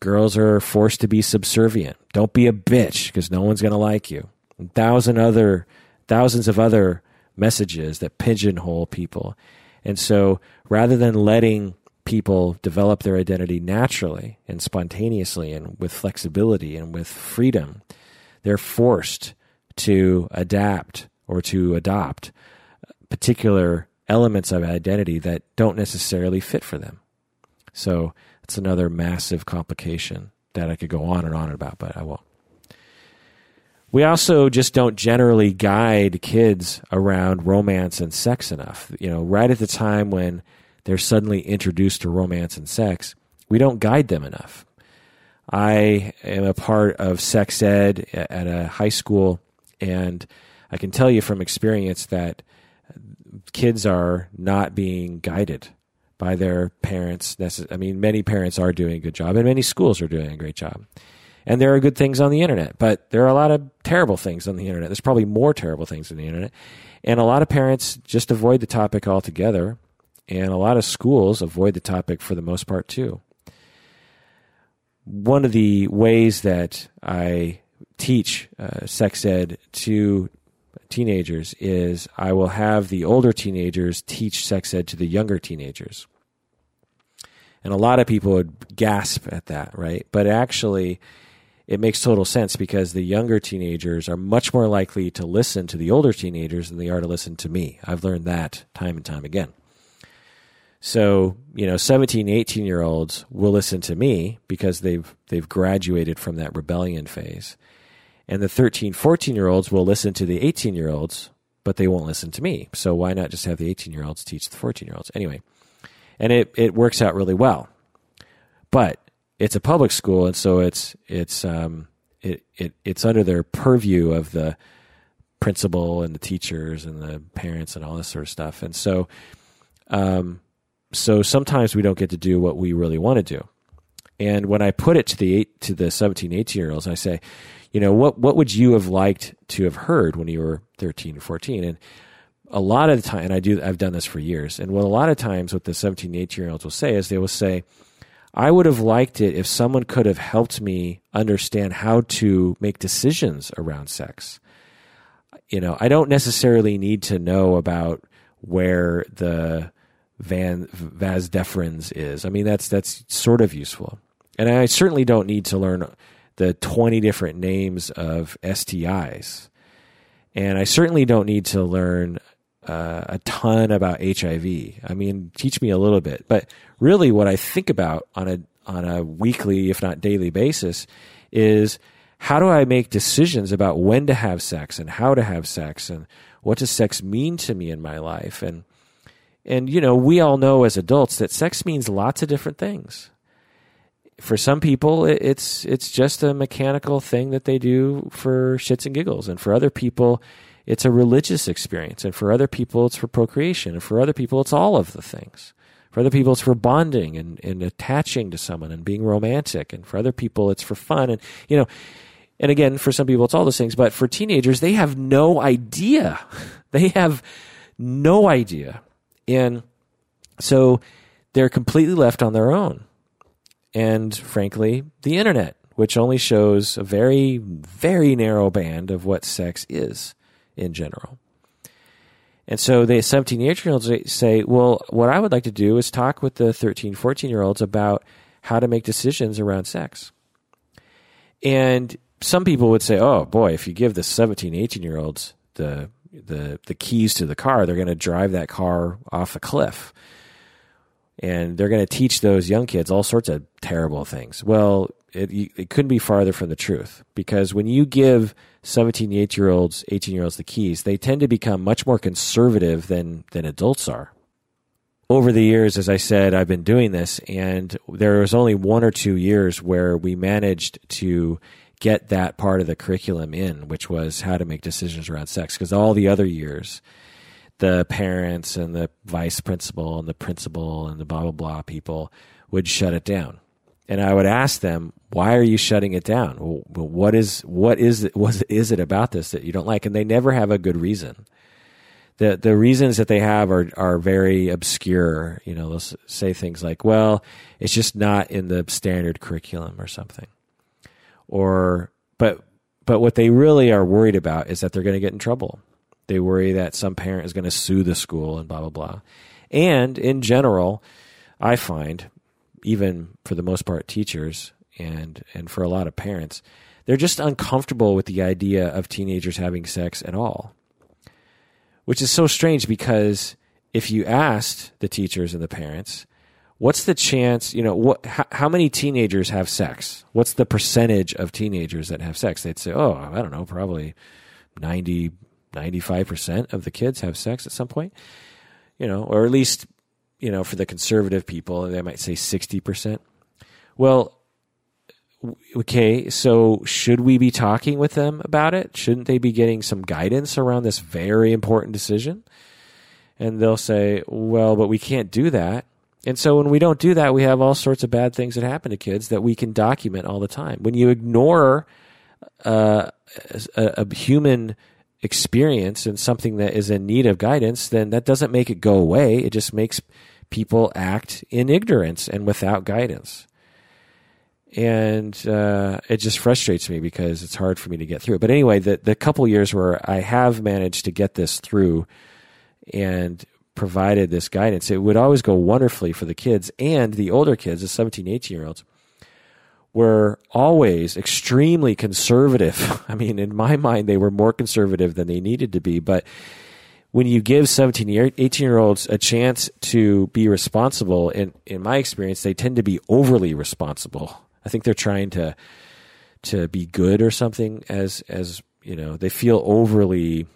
Girls are forced to be subservient. Don't be a bitch because no one's going to like you. And thousand other, thousands of other messages that pigeonhole people. And so rather than letting people develop their identity naturally and spontaneously and with flexibility and with freedom, they're forced to adapt or to adopt particular elements of identity that don't necessarily fit for them. So it's another massive complication that I could go on and on about, but I won't. We also just don't generally guide kids around romance and sex enough. You know, right at the time when they're suddenly introduced to romance and sex, we don't guide them enough. I am a part of sex ed at a high school, and I can tell you from experience that kids are not being guided by their parents. I mean, many parents are doing a good job, and many schools are doing a great job. And there are good things on the internet, but there are a lot of terrible things on the internet. There's probably more terrible things on the internet. And a lot of parents just avoid the topic altogether, and a lot of schools avoid the topic for the most part too. One of the ways that I teach uh, sex ed to teenagers is I will have the older teenagers teach sex ed to the younger teenagers. And a lot of people would gasp at that, right? But actually, it makes total sense because the younger teenagers are much more likely to listen to the older teenagers than they are to listen to me. I've learned that time and time again. So, you know, 17, 18 year olds will listen to me because they've they've graduated from that rebellion phase. And the 13, 14 year olds will listen to the 18 year olds, but they won't listen to me. So why not just have the 18 year olds teach the 14 year olds? Anyway, and it, it works out really well. But it's a public school, and so it's it's um, it, it it's under their purview of the principal and the teachers and the parents and all this sort of stuff. And so, um, so sometimes we don't get to do what we really want to do. And when I put it to the eight, to the 17, 18 year olds, I say, you know, what, what would you have liked to have heard when you were 13 or 14? And a lot of the time, and I do, I've done this for years. And what a lot of times what the 17, 18 year olds will say is they will say, I would have liked it if someone could have helped me understand how to make decisions around sex. You know, I don't necessarily need to know about where the van vas deferens is. I mean, that's that's sort of useful, and I certainly don't need to learn the 20 different names of STIs. And I certainly don't need to learn uh, a ton about HIV. I mean, teach me a little bit. But really, what I think about on a on a weekly, if not daily basis, is how do I make decisions about when to have sex and how to have sex and what does sex mean to me in my life and and you know we all know as adults that sex means lots of different things for some people it's it's just a mechanical thing that they do for shits and giggles and for other people it's a religious experience and for other people it's for procreation and for other people it's all of the things. For other people it's for bonding and, and attaching to someone and being romantic and for other people it's for fun and you know and again for some people it's all those things but for teenagers they have no idea. They have no idea. And so they're completely left on their own. And frankly, the internet, which only shows a very, very narrow band of what sex is in general. And so the 17, 18 year olds say, well, what I would like to do is talk with the 13, 14 year olds about how to make decisions around sex. And some people would say, "Oh boy, if you give the 17, 18 year olds the the the keys to the car, they're going to drive that car off a cliff." And they're going to teach those young kids all sorts of terrible things. Well, it, it couldn't be farther from the truth because when you give 17, 18 year olds, 18 year olds the keys, they tend to become much more conservative than, than adults are. Over the years, as I said, I've been doing this, and there was only one or two years where we managed to get that part of the curriculum in, which was how to make decisions around sex. Because all the other years, the parents and the vice principal and the principal and the blah blah blah people would shut it down, and I would ask them, "Why are you shutting it down? what is what is it, what is it about this that you don't like?" And they never have a good reason. the The reasons that they have are are very obscure. You know, they'll say things like, "Well, it's just not in the standard curriculum" or something or but but what they really are worried about is that they're going to get in trouble. They worry that some parent is going to sue the school and blah blah blah. And in general, I find even for the most part teachers and and for a lot of parents, they're just uncomfortable with the idea of teenagers having sex at all. Which is so strange because if you asked the teachers and the parents, what's the chance you know what how, how, many teenagers have sex what's the percentage of teenagers that have sex they'd say oh i don't know probably 90 95% of the kids have sex at some point you know or at least you know for the conservative people they might say 60% well okay so should we be talking with them about it? Shouldn't they be getting some guidance around this very important decision? And they'll say well but we can't do that. And so when we don't do that, we have all sorts of bad things that happen to kids that we can document all the time. When you ignore uh, a, a, human experience and something that is in need of guidance, then that doesn't make it go away. It just makes people act in ignorance and without guidance. And uh, it just frustrates me because it's hard for me to get through. But anyway, the the couple years where I have managed to get this through, and provided this guidance, it would always go wonderfully for the kids and the older kids, the 17, 18 year olds, were always extremely conservative. I mean, in my mind, they were more conservative than they needed to be. But when you give 17, 18 year olds a chance to be responsible, in, in my experience, they tend to be overly responsible. I think they're trying to to be good or something as as you know they feel overly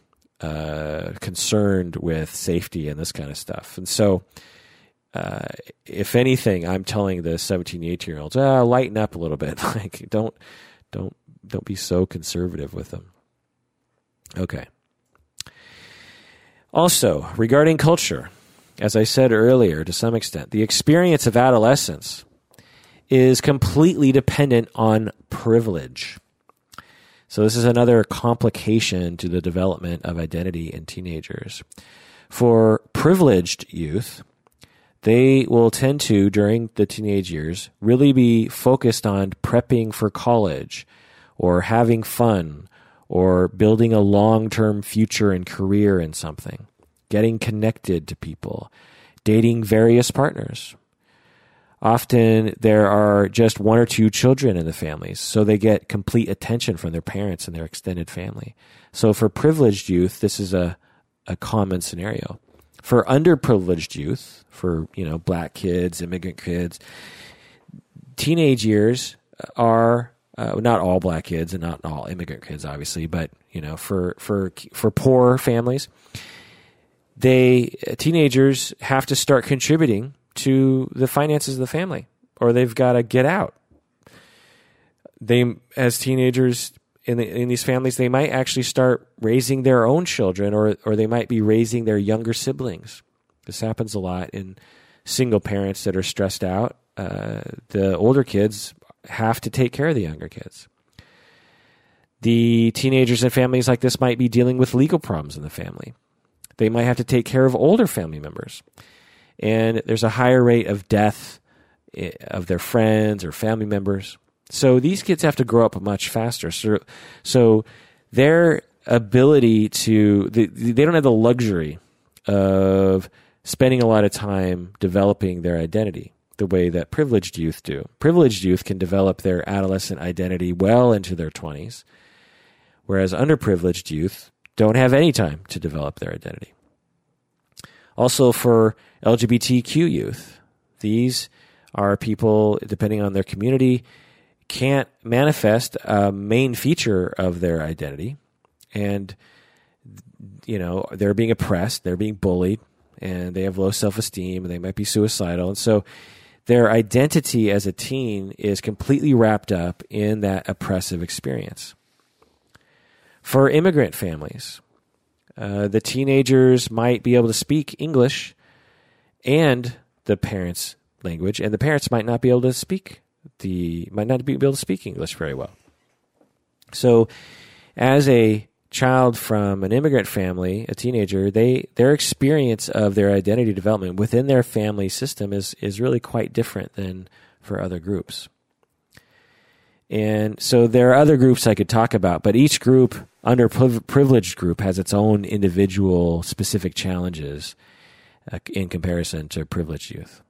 uh, concerned with safety and this kind of stuff. And so, uh, if anything, I'm telling the 17, 18 year olds, ah, lighten up a little bit. like, don't, don't, don't be so conservative with them. Okay. Also, regarding culture, as I said earlier, to some extent, the experience of adolescence is completely dependent on privilege. So this is another complication to the development of identity in teenagers. For privileged youth, they will tend to, during the teenage years, really be focused on prepping for college or having fun or building a long term future and career in something, getting connected to people, dating various partners, Often there are just one or two children in the families, so they get complete attention from their parents and their extended family. So for privileged youth, this is a, a common scenario. For underprivileged youth, for you know black kids, immigrant kids, teenage years are uh, not all black kids and not all immigrant kids, obviously, but you know for for for poor families, they teenagers have to start contributing to the finances of the family or they've got to get out. They, as teenagers in, the, in these families, they might actually start raising their own children or, or they might be raising their younger siblings. This happens a lot in single parents that are stressed out. Uh, the older kids have to take care of the younger kids. The teenagers in families like this might be dealing with legal problems in the family. They might have to take care of older family members and there's a higher rate of death eh, of their friends or family members. So these kids have to grow up much faster. So, so their ability to they, they don't have the luxury of spending a lot of time developing their identity. the way that privileged youth do. Privileged youth can develop their adolescent identity well into their 20s, whereas underprivileged youth don't have any time to develop their identity. Also, for LGBTQ youth, these are people, depending on their community, can't manifest a main feature of their identity. And, you know, they're being oppressed, they're being bullied, and they have low self esteem, and they might be suicidal. And so their identity as a teen is completely wrapped up in that oppressive experience. For immigrant families, uh, the teenagers might be able to speak English and the parents' language, and the parents might not be able to speak the might not be able to speak English very well. So, as a child from an immigrant family, a teenager, they their experience of their identity development within their family system is is really quite different than for other groups. And so there are other groups I could talk about, but each group, underprivileged group, has its own individual specific challenges uh, in comparison to privileged youth.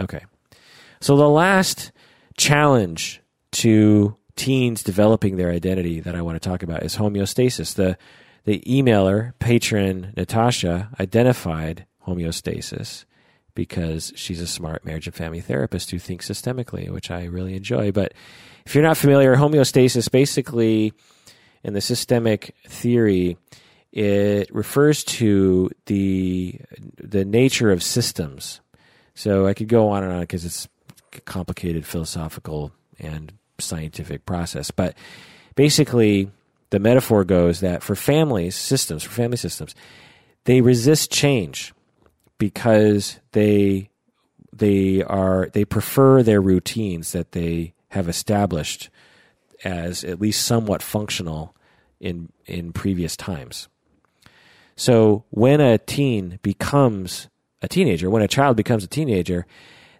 Okay. So the last challenge to teens developing their identity that I want to talk about is homeostasis. The the emailer patron Natasha identified homeostasis because she's a smart marriage and family therapist who thinks systemically, which I really enjoy. But if you're not familiar, homeostasis basically in the systemic theory it refers to the the nature of systems. So I could go on and on because it's complicated philosophical and scientific process. But basically, the metaphor goes that for families, systems, for family systems, they resist change because they they are they prefer their routines that they have established as at least somewhat functional in in previous times. So when a teen becomes a teenager, when a child becomes a teenager,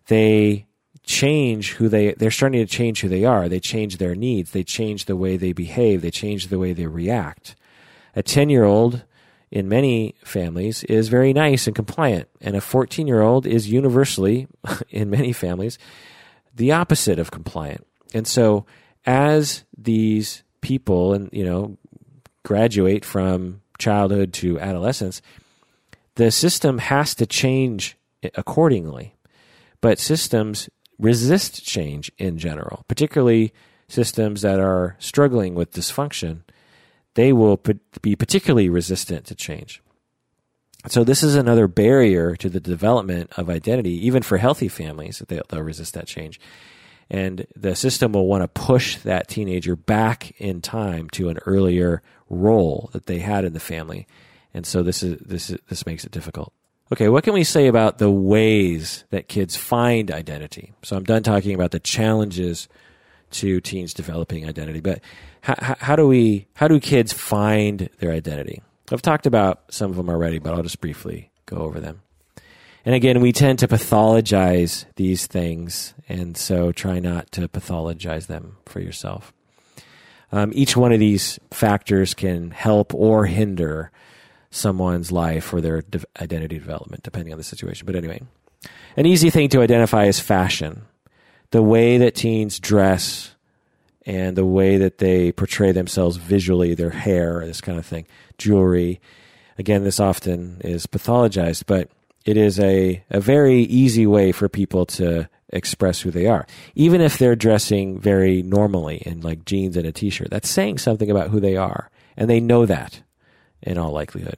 they change who they they're starting to change who they are. They change their needs. They change the way they behave. They change the way they react. A 10 year old in many families is very nice and compliant and a 14 year old is universally in many families the opposite of compliant. And so as these people and you know graduate from childhood to adolescence the system has to change accordingly. But systems resist change in general, particularly systems that are struggling with dysfunction. They will be particularly resistant to change. So this is another barrier to the development of identity, even for healthy families. They'll, they'll resist that change, and the system will want to push that teenager back in time to an earlier role that they had in the family, and so this is this is, this makes it difficult. Okay, what can we say about the ways that kids find identity? So I'm done talking about the challenges to teens developing identity, but how, how do we how do kids find their identity? I've talked about some of them already, but I'll just briefly go over them. And again, we tend to pathologize these things, and so try not to pathologize them for yourself. Um, each one of these factors can help or hinder someone's life or their de- identity development, depending on the situation. But anyway, an easy thing to identify is fashion. The way that teens dress and the way that they portray themselves visually, their hair, this kind of thing, jewelry. Again, this often is pathologized, but it is a, a very easy way for people to express who they are. Even if they're dressing very normally in like jeans and a t shirt, that's saying something about who they are. And they know that in all likelihood.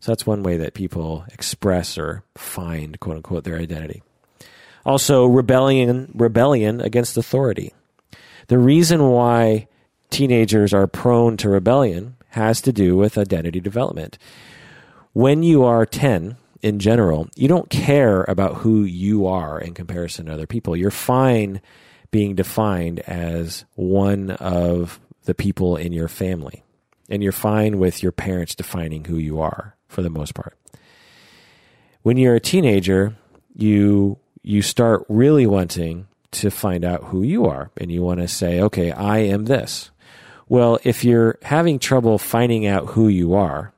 So that's one way that people express or find quote unquote their identity. Also rebellion rebellion against authority. The reason why teenagers are prone to rebellion has to do with identity development. When you are 10, in general, you don't care about who you are in comparison to other people. You're fine being defined as one of the people in your family and you're fine with your parents defining who you are for the most part. When you're a teenager, you you start really wanting to find out who you are and you want to say, "Okay, I am this." Well, if you're having trouble finding out who you are,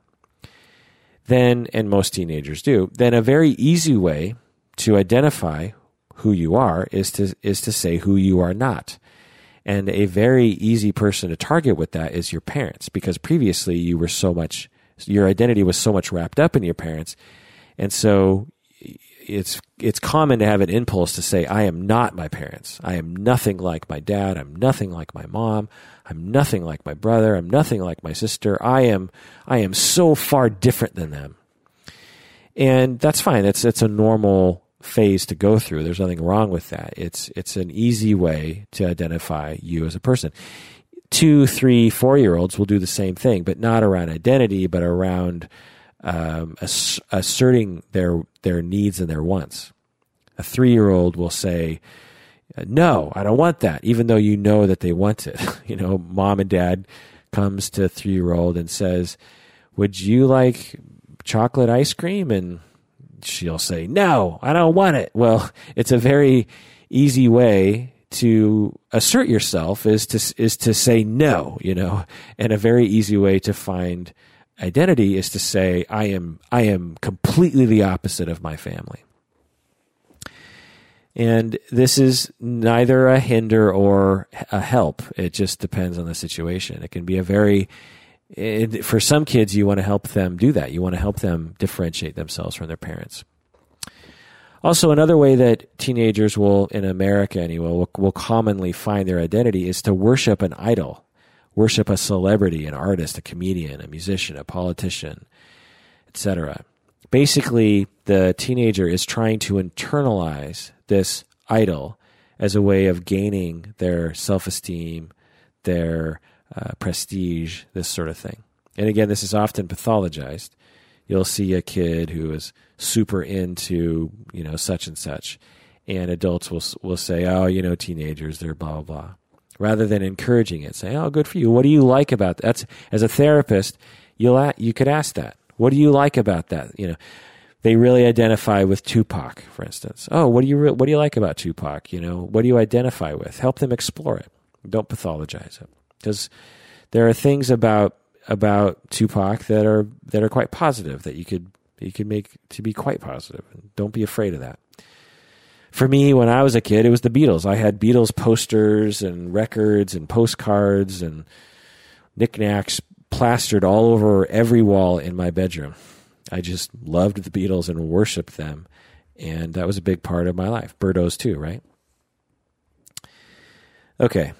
then and most teenagers do, then a very easy way to identify who you are is to is to say who you are not. And a very easy person to target with that is your parents because previously you were so much your identity was so much wrapped up in your parents. And so it's it's common to have an impulse to say I am not my parents. I am nothing like my dad. I'm nothing like my mom. I'm nothing like my brother. I'm nothing like my sister. I am I am so far different than them. And that's fine. That's that's a normal phase to go through. There's nothing wrong with that. It's it's an easy way to identify you as a person. Two, three, four year olds will do the same thing, but not around identity, but around um, ass- asserting their their needs and their wants. A three year old will say, "No, I don't want that," even though you know that they want it. you know, mom and dad comes to three year old and says, "Would you like chocolate ice cream?" and she'll say, "No, I don't want it." Well, it's a very easy way to assert yourself is to is to say no, you know, and a very easy way to find identity is to say I am I am completely the opposite of my family. And this is neither a hinder or a help. It just depends on the situation. It can be a very for some kids you want to help them do that. You want to help them differentiate themselves from their parents. Also, another way that teenagers will, in America anyway, will, will commonly find their identity is to worship an idol worship a celebrity, an artist, a comedian, a musician, a politician, etc. Basically, the teenager is trying to internalize this idol as a way of gaining their self esteem, their uh, prestige, this sort of thing. And again, this is often pathologized. You'll see a kid who is super into, you know, such and such, and adults will will say, "Oh, you know, teenagers, they're blah blah blah." rather than encouraging it. Say, "Oh, good for you. What do you like about that?" That's as a therapist, you'll you could ask that. What do you like about that? You know, they really identify with Tupac, for instance. Oh, what do you what do you like about Tupac? You know, what do you identify with? Help them explore it. Don't pathologize it because there are things about about Tupac that are that are quite positive that you could you could make to be quite positive. Don't be afraid of that for me, when I was a kid, it was the Beatles. I had Beatles posters and records and postcards and knickknacks plastered all over every wall in my bedroom. I just loved the Beatles and worshiped them. And that was a big part of my life. Birdos, too, right? Okay.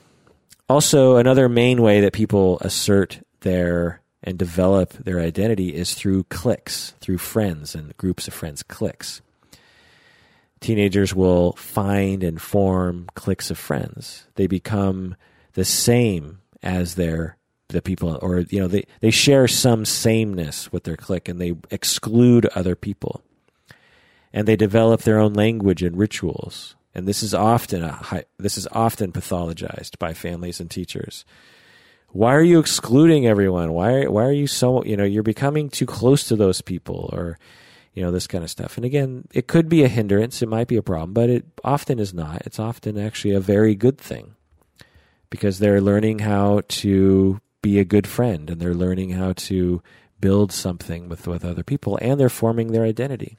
Also, another main way that people assert their and develop their identity is through cliques, through friends and groups of friends, cliques. Teenagers will find and form cliques of friends. They become the same as their the people or you know they, they share some sameness with their clique and they exclude other people. And they develop their own language and rituals and this is often high, this is often pathologized by families and teachers why are you excluding everyone why why are you so you know you're becoming too close to those people or you know, this kind of stuff. And again, it could be a hindrance, it might be a problem, but it often is not. It's often actually a very good thing because they're learning how to be a good friend and they're learning how to build something with, with other people and they're forming their identity.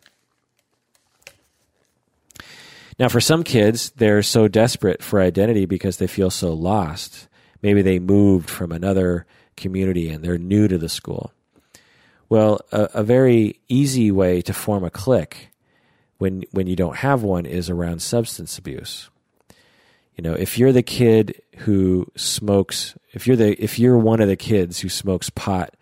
Now, for some kids, they're so desperate for identity because they feel so lost. Maybe they moved from another community and they're new to the school. Well, a, a very easy way to form a clique when when you don't have one is around substance abuse. You know, if you're the kid who smokes, if you're the if you're one of the kids who smokes pot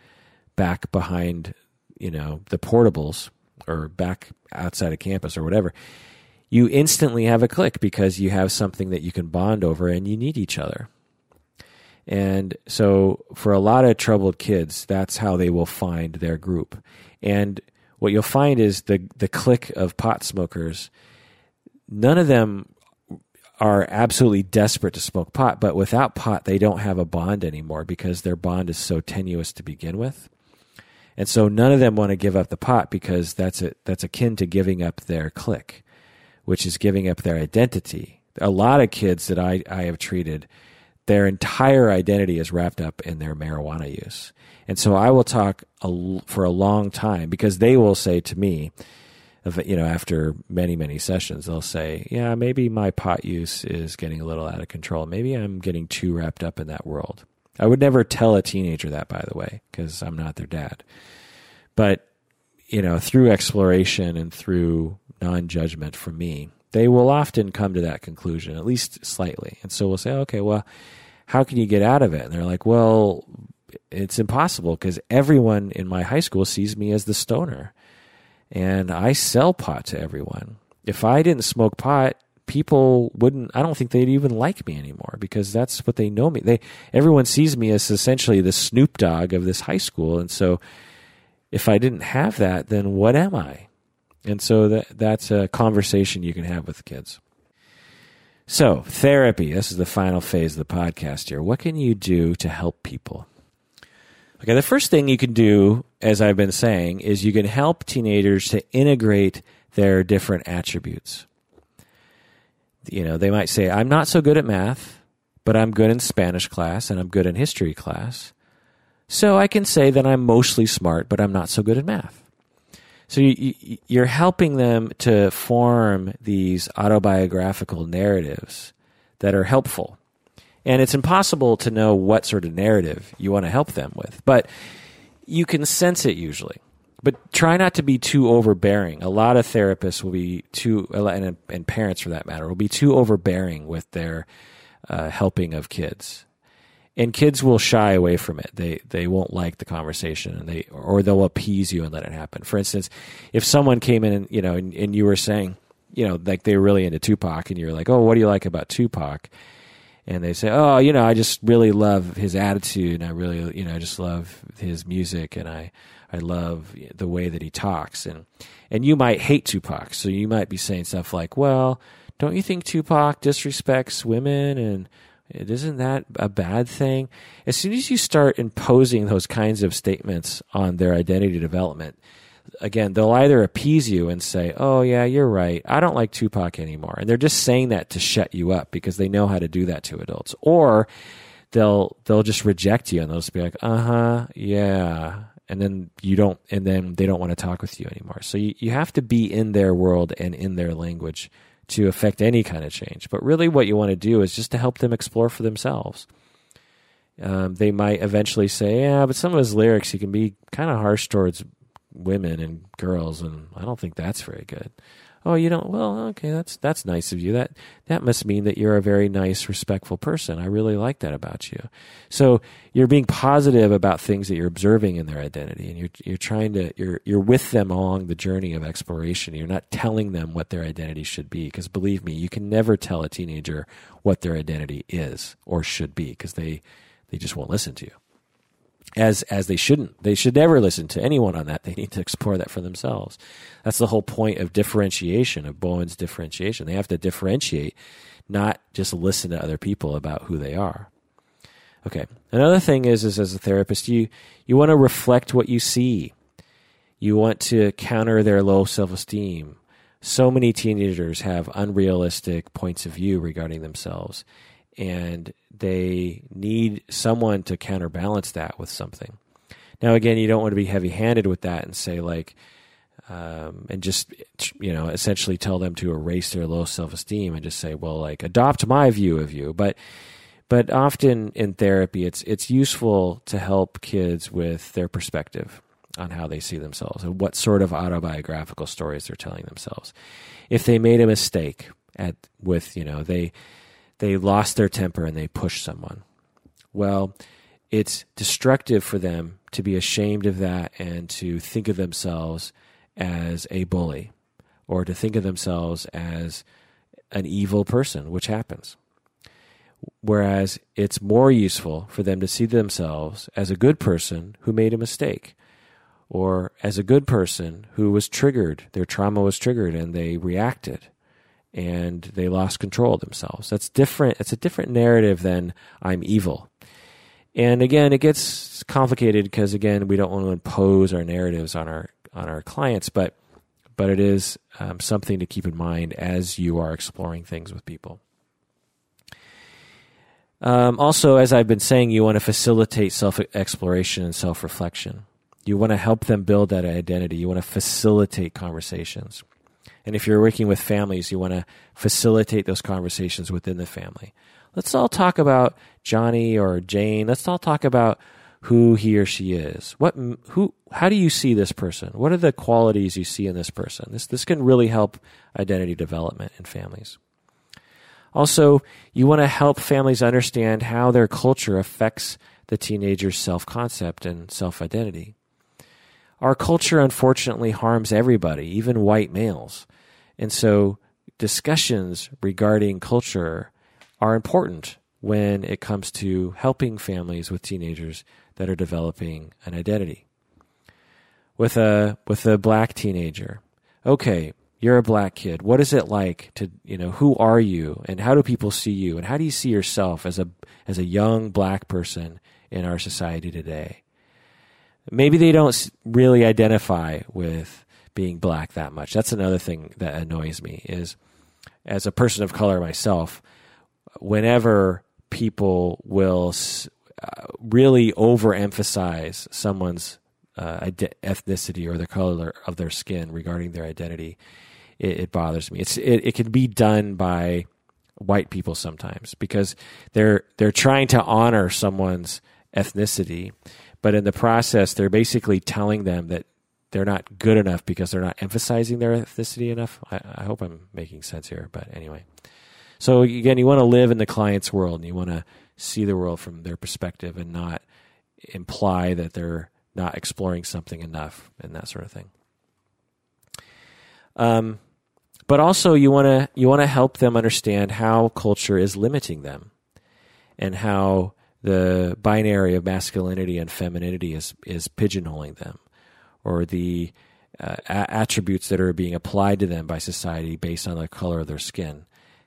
back behind, you know, the portables or back outside of campus or whatever, you instantly have a clique because you have something that you can bond over and you need each other. And so for a lot of troubled kids, that's how they will find their group. And what you'll find is the the clique of pot smokers, none of them are absolutely desperate to smoke pot, but without pot they don't have a bond anymore because their bond is so tenuous to begin with. And so none of them want to give up the pot because that's a, that's akin to giving up their clique, which is giving up their identity. A lot of kids that I, I have treated their entire identity is wrapped up in their marijuana use. And so I will talk a, for a long time because they will say to me, you know, after many, many sessions, they'll say, yeah, maybe my pot use is getting a little out of control. Maybe I'm getting too wrapped up in that world. I would never tell a teenager that, by the way, because I'm not their dad. But, you know, through exploration and through non judgment for me, they will often come to that conclusion, at least slightly. And so we'll say, okay, well, how can you get out of it? And they're like, well, it's impossible because everyone in my high school sees me as the stoner and I sell pot to everyone. If I didn't smoke pot, people wouldn't I don't think they'd even like me anymore because that's what they know me. They everyone sees me as essentially the Snoop Dogg of this high school and so if I didn't have that then what am I? And so that that's a conversation you can have with kids. So, therapy, this is the final phase of the podcast here. What can you do to help people? Okay, the first thing you can do, as I've been saying, is you can help teenagers to integrate their different attributes. You know, they might say, I'm not so good at math, but I'm good in Spanish class and I'm good in history class. So I can say that I'm mostly smart, but I'm not so good at math. So you, you're helping them to form these autobiographical narratives that are helpful and it's impossible to know what sort of narrative you want to help them with. But you can sense it usually. But try not to be too overbearing. A lot of therapists will be too, and, and parents for that matter, will be too overbearing with their uh, helping of kids. And kids will shy away from it. They they won't like the conversation, and they or they'll appease you and let it happen. For instance, if someone came in and you know and, and you were saying, you know, like they were really into Tupac, and you're like, oh, what do you like about Tupac? and they say, "Oh, you know, I just really love his attitude, and I really, you know, I just love his music, and I, I love the way that he talks." And and you might hate Tupac, so you might be saying stuff like, "Well, don't you think Tupac disrespects women, and isn't that a bad thing?" As soon as you start imposing those kinds of statements on their identity development, again, they'll either appease you and say, "Oh yeah, you're right. I don't like Tupac anymore," and they're just saying that to shut you up because they know how to do that to adults, or they'll they'll just reject you and they'll just be like, "Uh huh, yeah," and then you don't, and then they don't want to talk with you anymore. So you you have to be in their world and in their language to affect any kind of change. But really, what you want to do is just to help them explore for themselves. Um, they might eventually say, "Yeah, but some of his lyrics, he can be kind of harsh towards women and girls, and I don't think that's very good. Oh, you don't? Well, okay, that's that's nice of you. That that must mean that you're a very nice, respectful person. I really like that about you. So you're being positive about things that you're observing in their identity, and you're you're trying to you're you're with them along the journey of exploration. You're not telling them what their identity should be, because believe me, you can never tell a teenager what their identity is or should be, because they they just won't listen to you as as they shouldn't. They should never listen to anyone on that. They need to explore that for themselves. That's the whole point of differentiation of Bowen's differentiation. They have to differentiate, not just listen to other people about who they are. Okay. Another thing is is as a therapist, you you want to reflect what you see. You want to counter their low self-esteem. So many teenagers have unrealistic points of view regarding themselves and they need someone to counterbalance that with something. Now, again, you don't want to be heavy handed with that and say, like, um, and just, you know, essentially tell them to erase their low self esteem and just say, well, like, adopt my view of you. But, but often in therapy, it's, it's useful to help kids with their perspective on how they see themselves and what sort of autobiographical stories they're telling themselves. If they made a mistake at, with, you know, they, they lost their temper and they pushed someone. Well, it's destructive for them to be ashamed of that and to think of themselves as a bully or to think of themselves as an evil person, which happens. Whereas it's more useful for them to see themselves as a good person who made a mistake or as a good person who was triggered, their trauma was triggered and they reacted and they lost control of themselves. That's different. It's a different narrative than I'm evil. And again, it gets complicated because again, we don't want to impose our narratives on our on our clients, but but it is um, something to keep in mind as you are exploring things with people. Um, also, as I've been saying, you want to facilitate self exploration and self reflection. You want to help them build that identity. You want to facilitate conversations. And if you're working with families, you want to facilitate those conversations within the family. Let's all talk about Johnny or Jane. Let's all talk about who he or she is. What, who, how do you see this person? What are the qualities you see in this person? This, this can really help identity development in families. Also, you want to help families understand how their culture affects the teenager's self concept and self identity. Our culture, unfortunately, harms everybody, even white males. And so, discussions regarding culture are important when it comes to helping families with teenagers that are developing an identity. With a with a black teenager, okay, you're a black kid. What is it like to you know who are you and how do people see you and how do you see yourself as a as a young black person in our society today? Maybe they don't really identify with being black that much. That's another thing that annoys me is as a person of color myself, whenever people will uh, really overemphasize someone's uh, ethnicity or the color of their skin regarding their identity, it, it bothers me. It's it, it can be done by white people sometimes because they're they're trying to honor someone's ethnicity, but in the process, they're basically telling them that they're not good enough because they're not emphasizing their ethnicity enough. I, I hope I'm making sense here, but anyway. So again, you want to live in the client's world and you want to see the world from their perspective and not imply that they're not exploring something enough and that sort of thing. Um, but also you want to you want to help them understand how culture is limiting them and how the binary of masculinity and femininity is is pigeonholing them or the uh, a- attributes that are being applied to them by society based on the color of their skin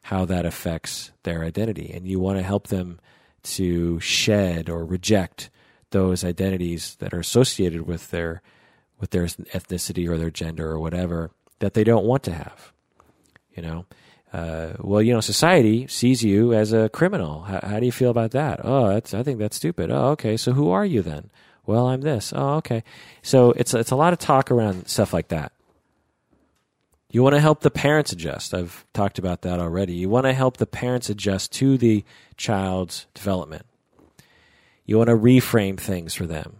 how that affects their identity. And you want to help them to shed or reject those identities that are associated with their with their ethnicity or their gender or whatever that they don't want to have. You know, uh, well, you know, society sees you as a criminal. How, how do you feel about that? Oh, that's I think that's stupid. Oh, okay. So who are you then? Well, I'm this. Oh, okay. So it's it's a lot of talk around stuff like that. You want to help the parents adjust. I've talked about that already. You want to help the parents adjust to the child's development. You want to reframe things for them.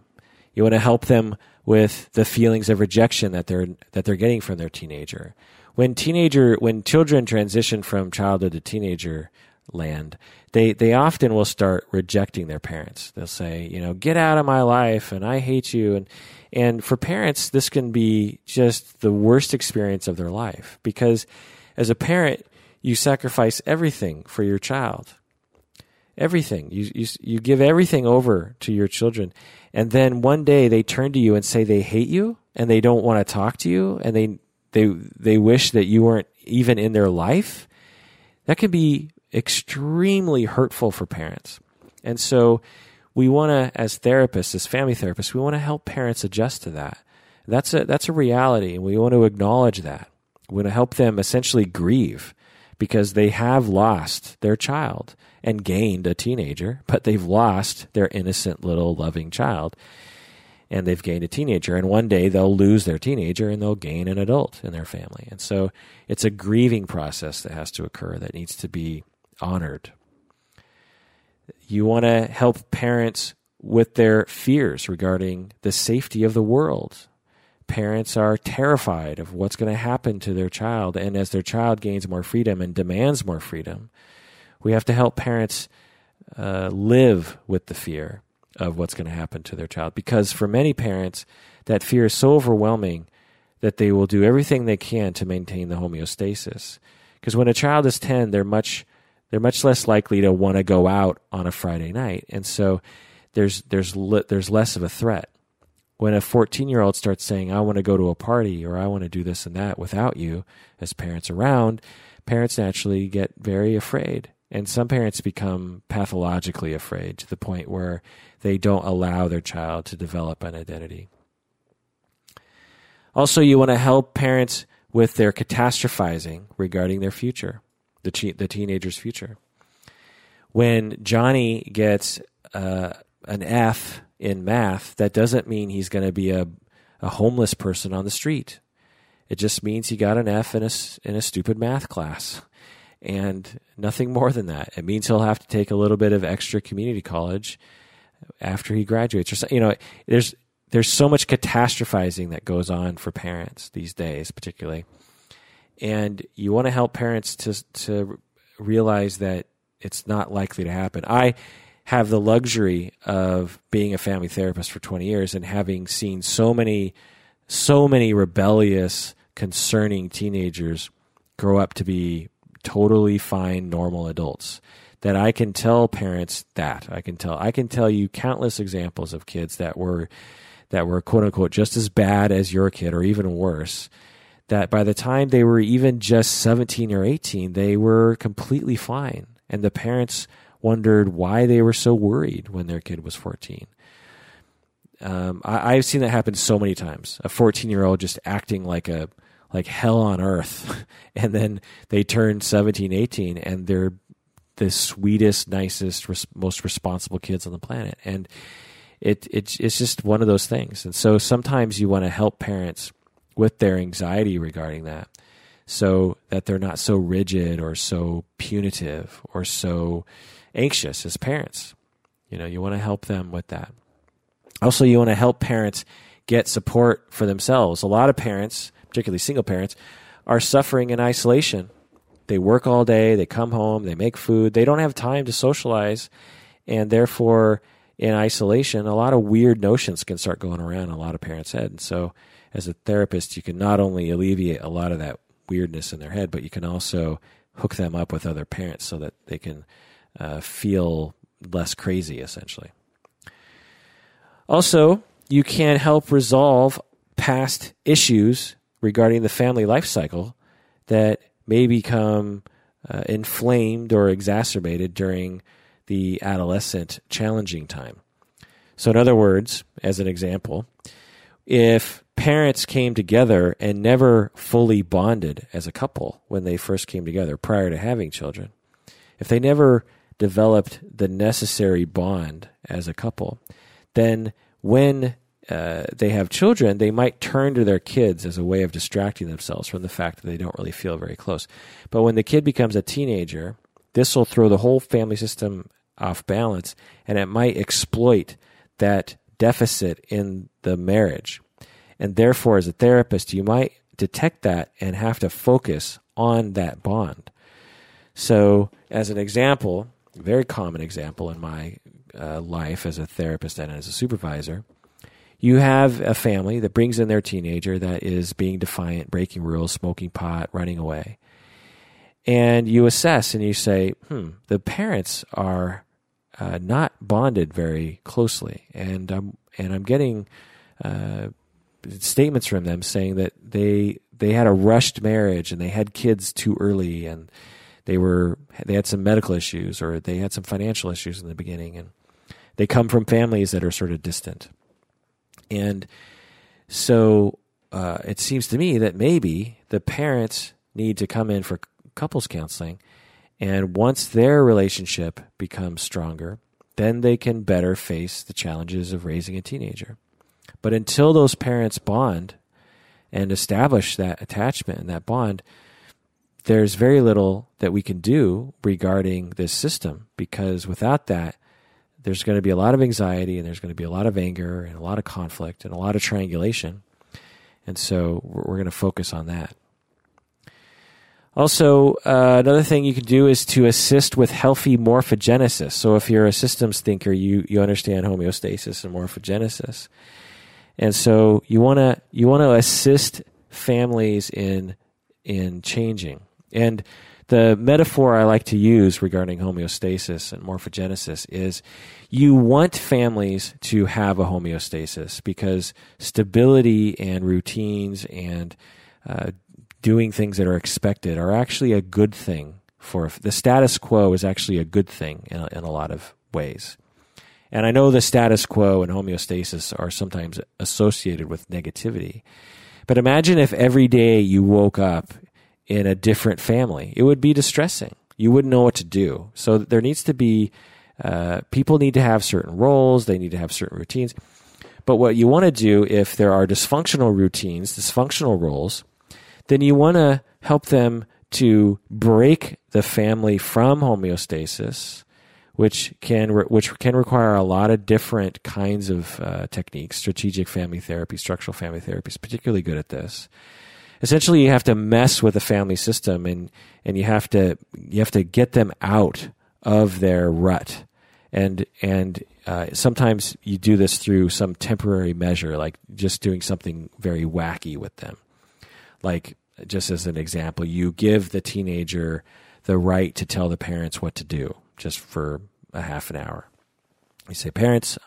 You want to help them with the feelings of rejection that they're that they're getting from their teenager. When teenager when children transition from childhood to teenager land, they they often will start rejecting their parents. They'll say, you know, get out of my life and I hate you and and for parents, this can be just the worst experience of their life because as a parent, you sacrifice everything for your child. Everything. You, you, you give everything over to your children. And then one day they turn to you and say they hate you and they don't want to talk to you and they, they, they wish that you weren't even in their life. That can be extremely hurtful for parents. And so we want to, as therapists, as family therapists, we want to help parents adjust to that. That's a that's a reality, and we want to acknowledge that. We want to help them essentially grieve because they have lost their child and gained a teenager, but they've lost their innocent little loving child. And they've gained a teenager, and one day they'll lose their teenager and they'll gain an adult in their family. And so it's a grieving process that has to occur that needs to be honored you want to help parents with their fears regarding the safety of the world. Parents are terrified of what's going to happen to their child. And as their child gains more freedom and demands more freedom, we have to help parents uh, live with the fear of what's going to happen to their child. Because for many parents, that fear is so overwhelming that they will do everything they can to maintain the homeostasis. Because when a child is 10, they're much they're much less likely to want to go out on a Friday night, and so there's there's there's less of a threat. When a 14 year old starts saying, "I want to go to a party" or "I want to do this and that" without you as parents around, parents naturally get very afraid, and some parents become pathologically afraid to the point where they don't allow their child to develop an identity. Also, you want to help parents with their catastrophizing regarding their future the te- the teenager's future. When Johnny gets uh, an F in math, that doesn't mean he's going to be a a homeless person on the street. It just means he got an F in a, in a stupid math class and nothing more than that. It means he'll have to take a little bit of extra community college after he graduates or so, you know there's there's so much catastrophizing that goes on for parents these days particularly and you want to help parents to to realize that it's not likely to happen. I have the luxury of being a family therapist for 20 years and having seen so many so many rebellious concerning teenagers grow up to be totally fine normal adults that I can tell parents that. I can tell I can tell you countless examples of kids that were that were quote unquote just as bad as your kid or even worse that by the time they were even just 17 or 18 they were completely fine and the parents wondered why they were so worried when their kid was 14 um, I, have seen that happen so many times a 14 year old just acting like a like hell on earth and then they turn 17 18 and they're the sweetest, nicest, res- most responsible kids on the planet. And it, it it's just one of those things. And so sometimes you want to help parents with their anxiety regarding that so that they're not so rigid or so punitive or so anxious as parents. You know, you want to help them with that. Also, you want to help parents get support for themselves. A lot of parents, particularly single parents, are suffering in isolation they work all day, they come home, they make food, they don't have time to socialize, and therefore, in isolation, a lot of weird notions can start going around in a lot of parents' head. And so, as a therapist, you can not only alleviate a lot of that weirdness in their head, but you can also hook them up with other parents so that they can uh, feel less crazy, essentially. Also, you can help resolve past issues regarding the family life cycle that may become uh, inflamed or exacerbated during the adolescent challenging time. So, in other words, as an example, if parents came together and never fully bonded as a couple when they first came together prior to having children, if they never developed the necessary bond as a couple, then when uh, they have children, they might turn to their kids as a way of distracting themselves from the fact that they don't really feel very close. But when the kid becomes a teenager, this will throw the whole family system off balance and it might exploit that deficit in the marriage. And therefore, as a therapist, you might detect that and have to focus on that bond. So, as an example, very common example in my uh, life as a therapist and as a supervisor, you have a family that brings in their teenager that is being defiant, breaking rules, smoking pot, running away. And you assess and you say, hmm, the parents are uh, not bonded very closely. And I'm, and I'm getting uh, statements from them saying that they, they had a rushed marriage and they had kids too early and they were, they had some medical issues or they had some financial issues in the beginning. And they come from families that are sort of distant. And so uh, it seems to me that maybe the parents need to come in for couples counseling. And once their relationship becomes stronger, then they can better face the challenges of raising a teenager. But until those parents bond and establish that attachment and that bond, there's very little that we can do regarding this system because without that, there's going to be a lot of anxiety and there's going to be a lot of anger and a lot of conflict and a lot of triangulation. And so we're, going to focus on that. Also, uh, another thing you can do is to assist with healthy morphogenesis. So, if you're a systems thinker, you, you understand homeostasis and morphogenesis, and so you want to you want to assist families in in changing. And the metaphor I like to use regarding homeostasis and morphogenesis is you want families to have a homeostasis because stability and routines and uh, doing things that are expected are actually a good thing for the status quo is actually a good thing in a, in a lot of ways. And I know the status quo and homeostasis are sometimes associated with negativity. But imagine if every day you woke up in a different family. It would be distressing. You wouldn't know what to do. So there needs to be, uh, people need to have certain roles, they need to have certain routines. But what you want to do if there are dysfunctional routines, dysfunctional roles, then you want to help them to break the family from homeostasis, which can re- which can require a lot of different kinds of uh, techniques. Strategic family therapy, structural family therapy is particularly good at this. Essentially, you have to mess with the family system, and and you have to you have to get them out of their rut, and and uh, sometimes you do this through some temporary measure, like just doing something very wacky with them, like just as an example, you give the teenager the right to tell the parents what to do just for a half an hour. You say, Parents,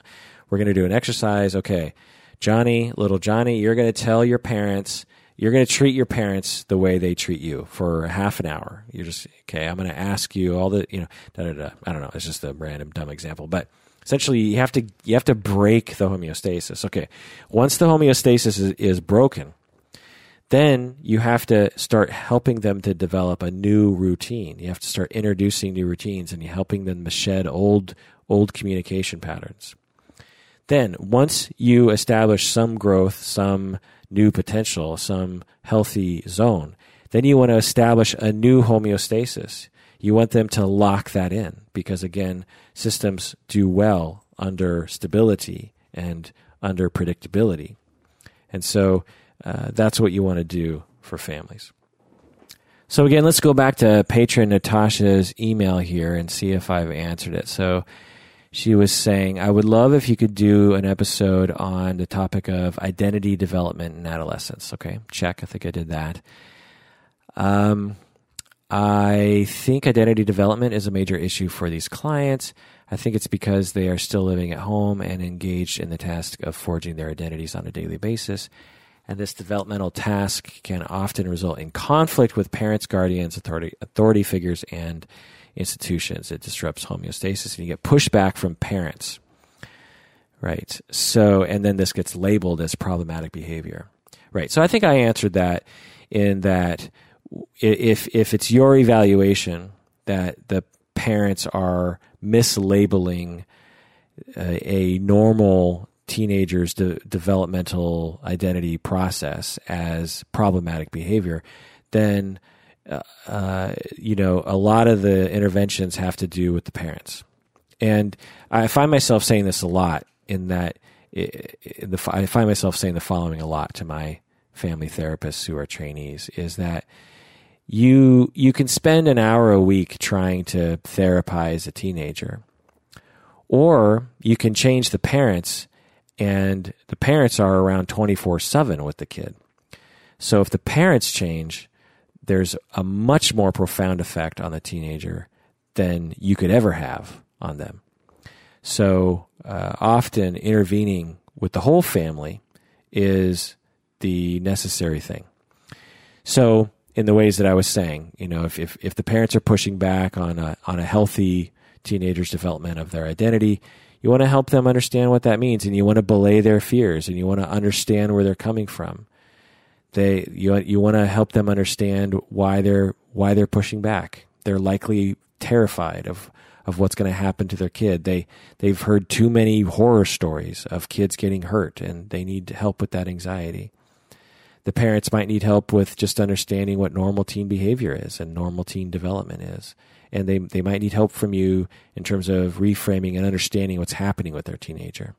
we're going to do an exercise. Okay, Johnny, little Johnny, you're going to tell your parents, you're going to treat your parents the way they treat you for a half an hour. You're just, okay, I'm going to ask you all the, you know, da, da, da. I don't know. It's just a random dumb example. But essentially you have to you have to break the homeostasis okay once the homeostasis is, is broken then you have to start helping them to develop a new routine. You have to start introducing new routines and you're helping them to shed old old communication patterns. Then, once you establish some growth, some new potential, some healthy zone, then you want to establish a new homeostasis. You want them to lock that in because, again, systems do well under stability and under predictability. And so uh, that's what you want to do for families. So again, let's go back to patron Natasha's email here and see if I've answered it. So she was saying, I would love if you could do an episode on the topic of identity development in adolescence. Okay, check. I think I did that. Um, I think identity development is a major issue for these clients. I think it's because they are still living at home and engaged in the task of forging their identities on a daily basis and this developmental task can often result in conflict with parents, guardians, authority, authority figures, and institutions. It disrupts homeostasis, and you get pushback from parents. Right. So, and then this gets labeled as problematic behavior. Right. So, I think I answered that in that if if it's your evaluation that the parents are mislabeling a, a normal teenagers' de- developmental identity process as problematic behavior, then uh, uh, you know a lot of the interventions have to do with the parents. And I find myself saying this a lot in that it, the, I find myself saying the following a lot to my family therapists who are trainees is that you you can spend an hour a week trying to therapize a teenager or you can change the parents and the parents are around 24 7 with the kid. So if the parents change, there's a much more profound effect on the teenager than you could ever have on them. So uh, often intervening with the whole family is the necessary thing. So in the ways that I was saying, you know, if, if, if the parents are pushing back on a, on a healthy teenager's development of their identity, you want to help them understand what that means and you want to belay their fears and you want to understand where they're coming from. They you you want to help them understand why they're why they're pushing back. They're likely terrified of of what's going to happen to their kid. They they've heard too many horror stories of kids getting hurt and they need help with that anxiety. The parents might need help with just understanding what normal teen behavior is and normal teen development is and they, they might need help from you in terms of reframing and understanding what's happening with their teenager.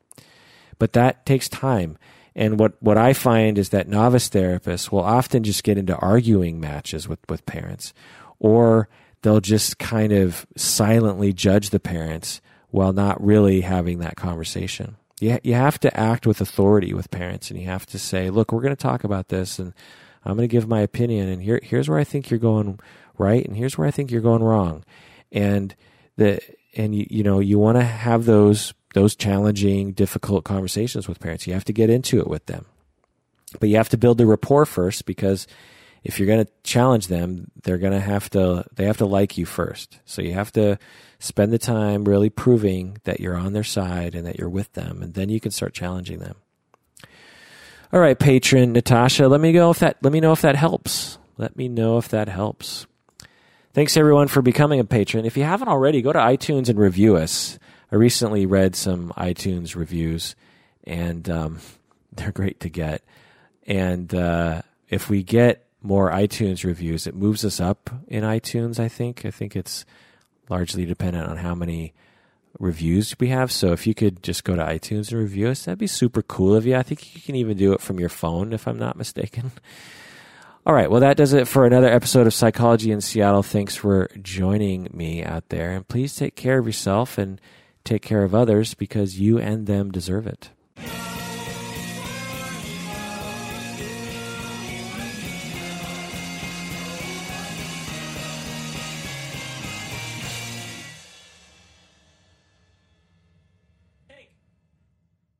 But that takes time. And what, what I find is that novice therapists will often just get into arguing matches with, with parents, or they'll just kind of silently judge the parents while not really having that conversation. You, you have to act with authority with parents, and you have to say, look, we're going to talk about this, and I'm going to give my opinion, and here, here's where I think you're going right? And here's where I think you're going wrong. And the and you you know you want to have those those challenging, difficult conversations with parents. You have to get into it with them, but you have to build the rapport first because if you're going to challenge them, they're going to have to they have to like you first. So you have to spend the time really proving that you're on their side and that you're with them, and then you can start challenging them. All right, patron Natasha, let me know if that let me know if that helps. Let me know if that helps. Thanks everyone for becoming a patron. If you haven't already, go to iTunes and review us. I recently read some iTunes reviews, and um, they're great to get. And uh, if we get more iTunes reviews, it moves us up in iTunes. I think. I think it's largely dependent on how many reviews we have. So if you could just go to iTunes and review us, that'd be super cool of you. I think you can even do it from your phone, if I'm not mistaken. All right, well, that does it for another episode of Psychology in Seattle. Thanks for joining me out there. And please take care of yourself and take care of others because you and them deserve it.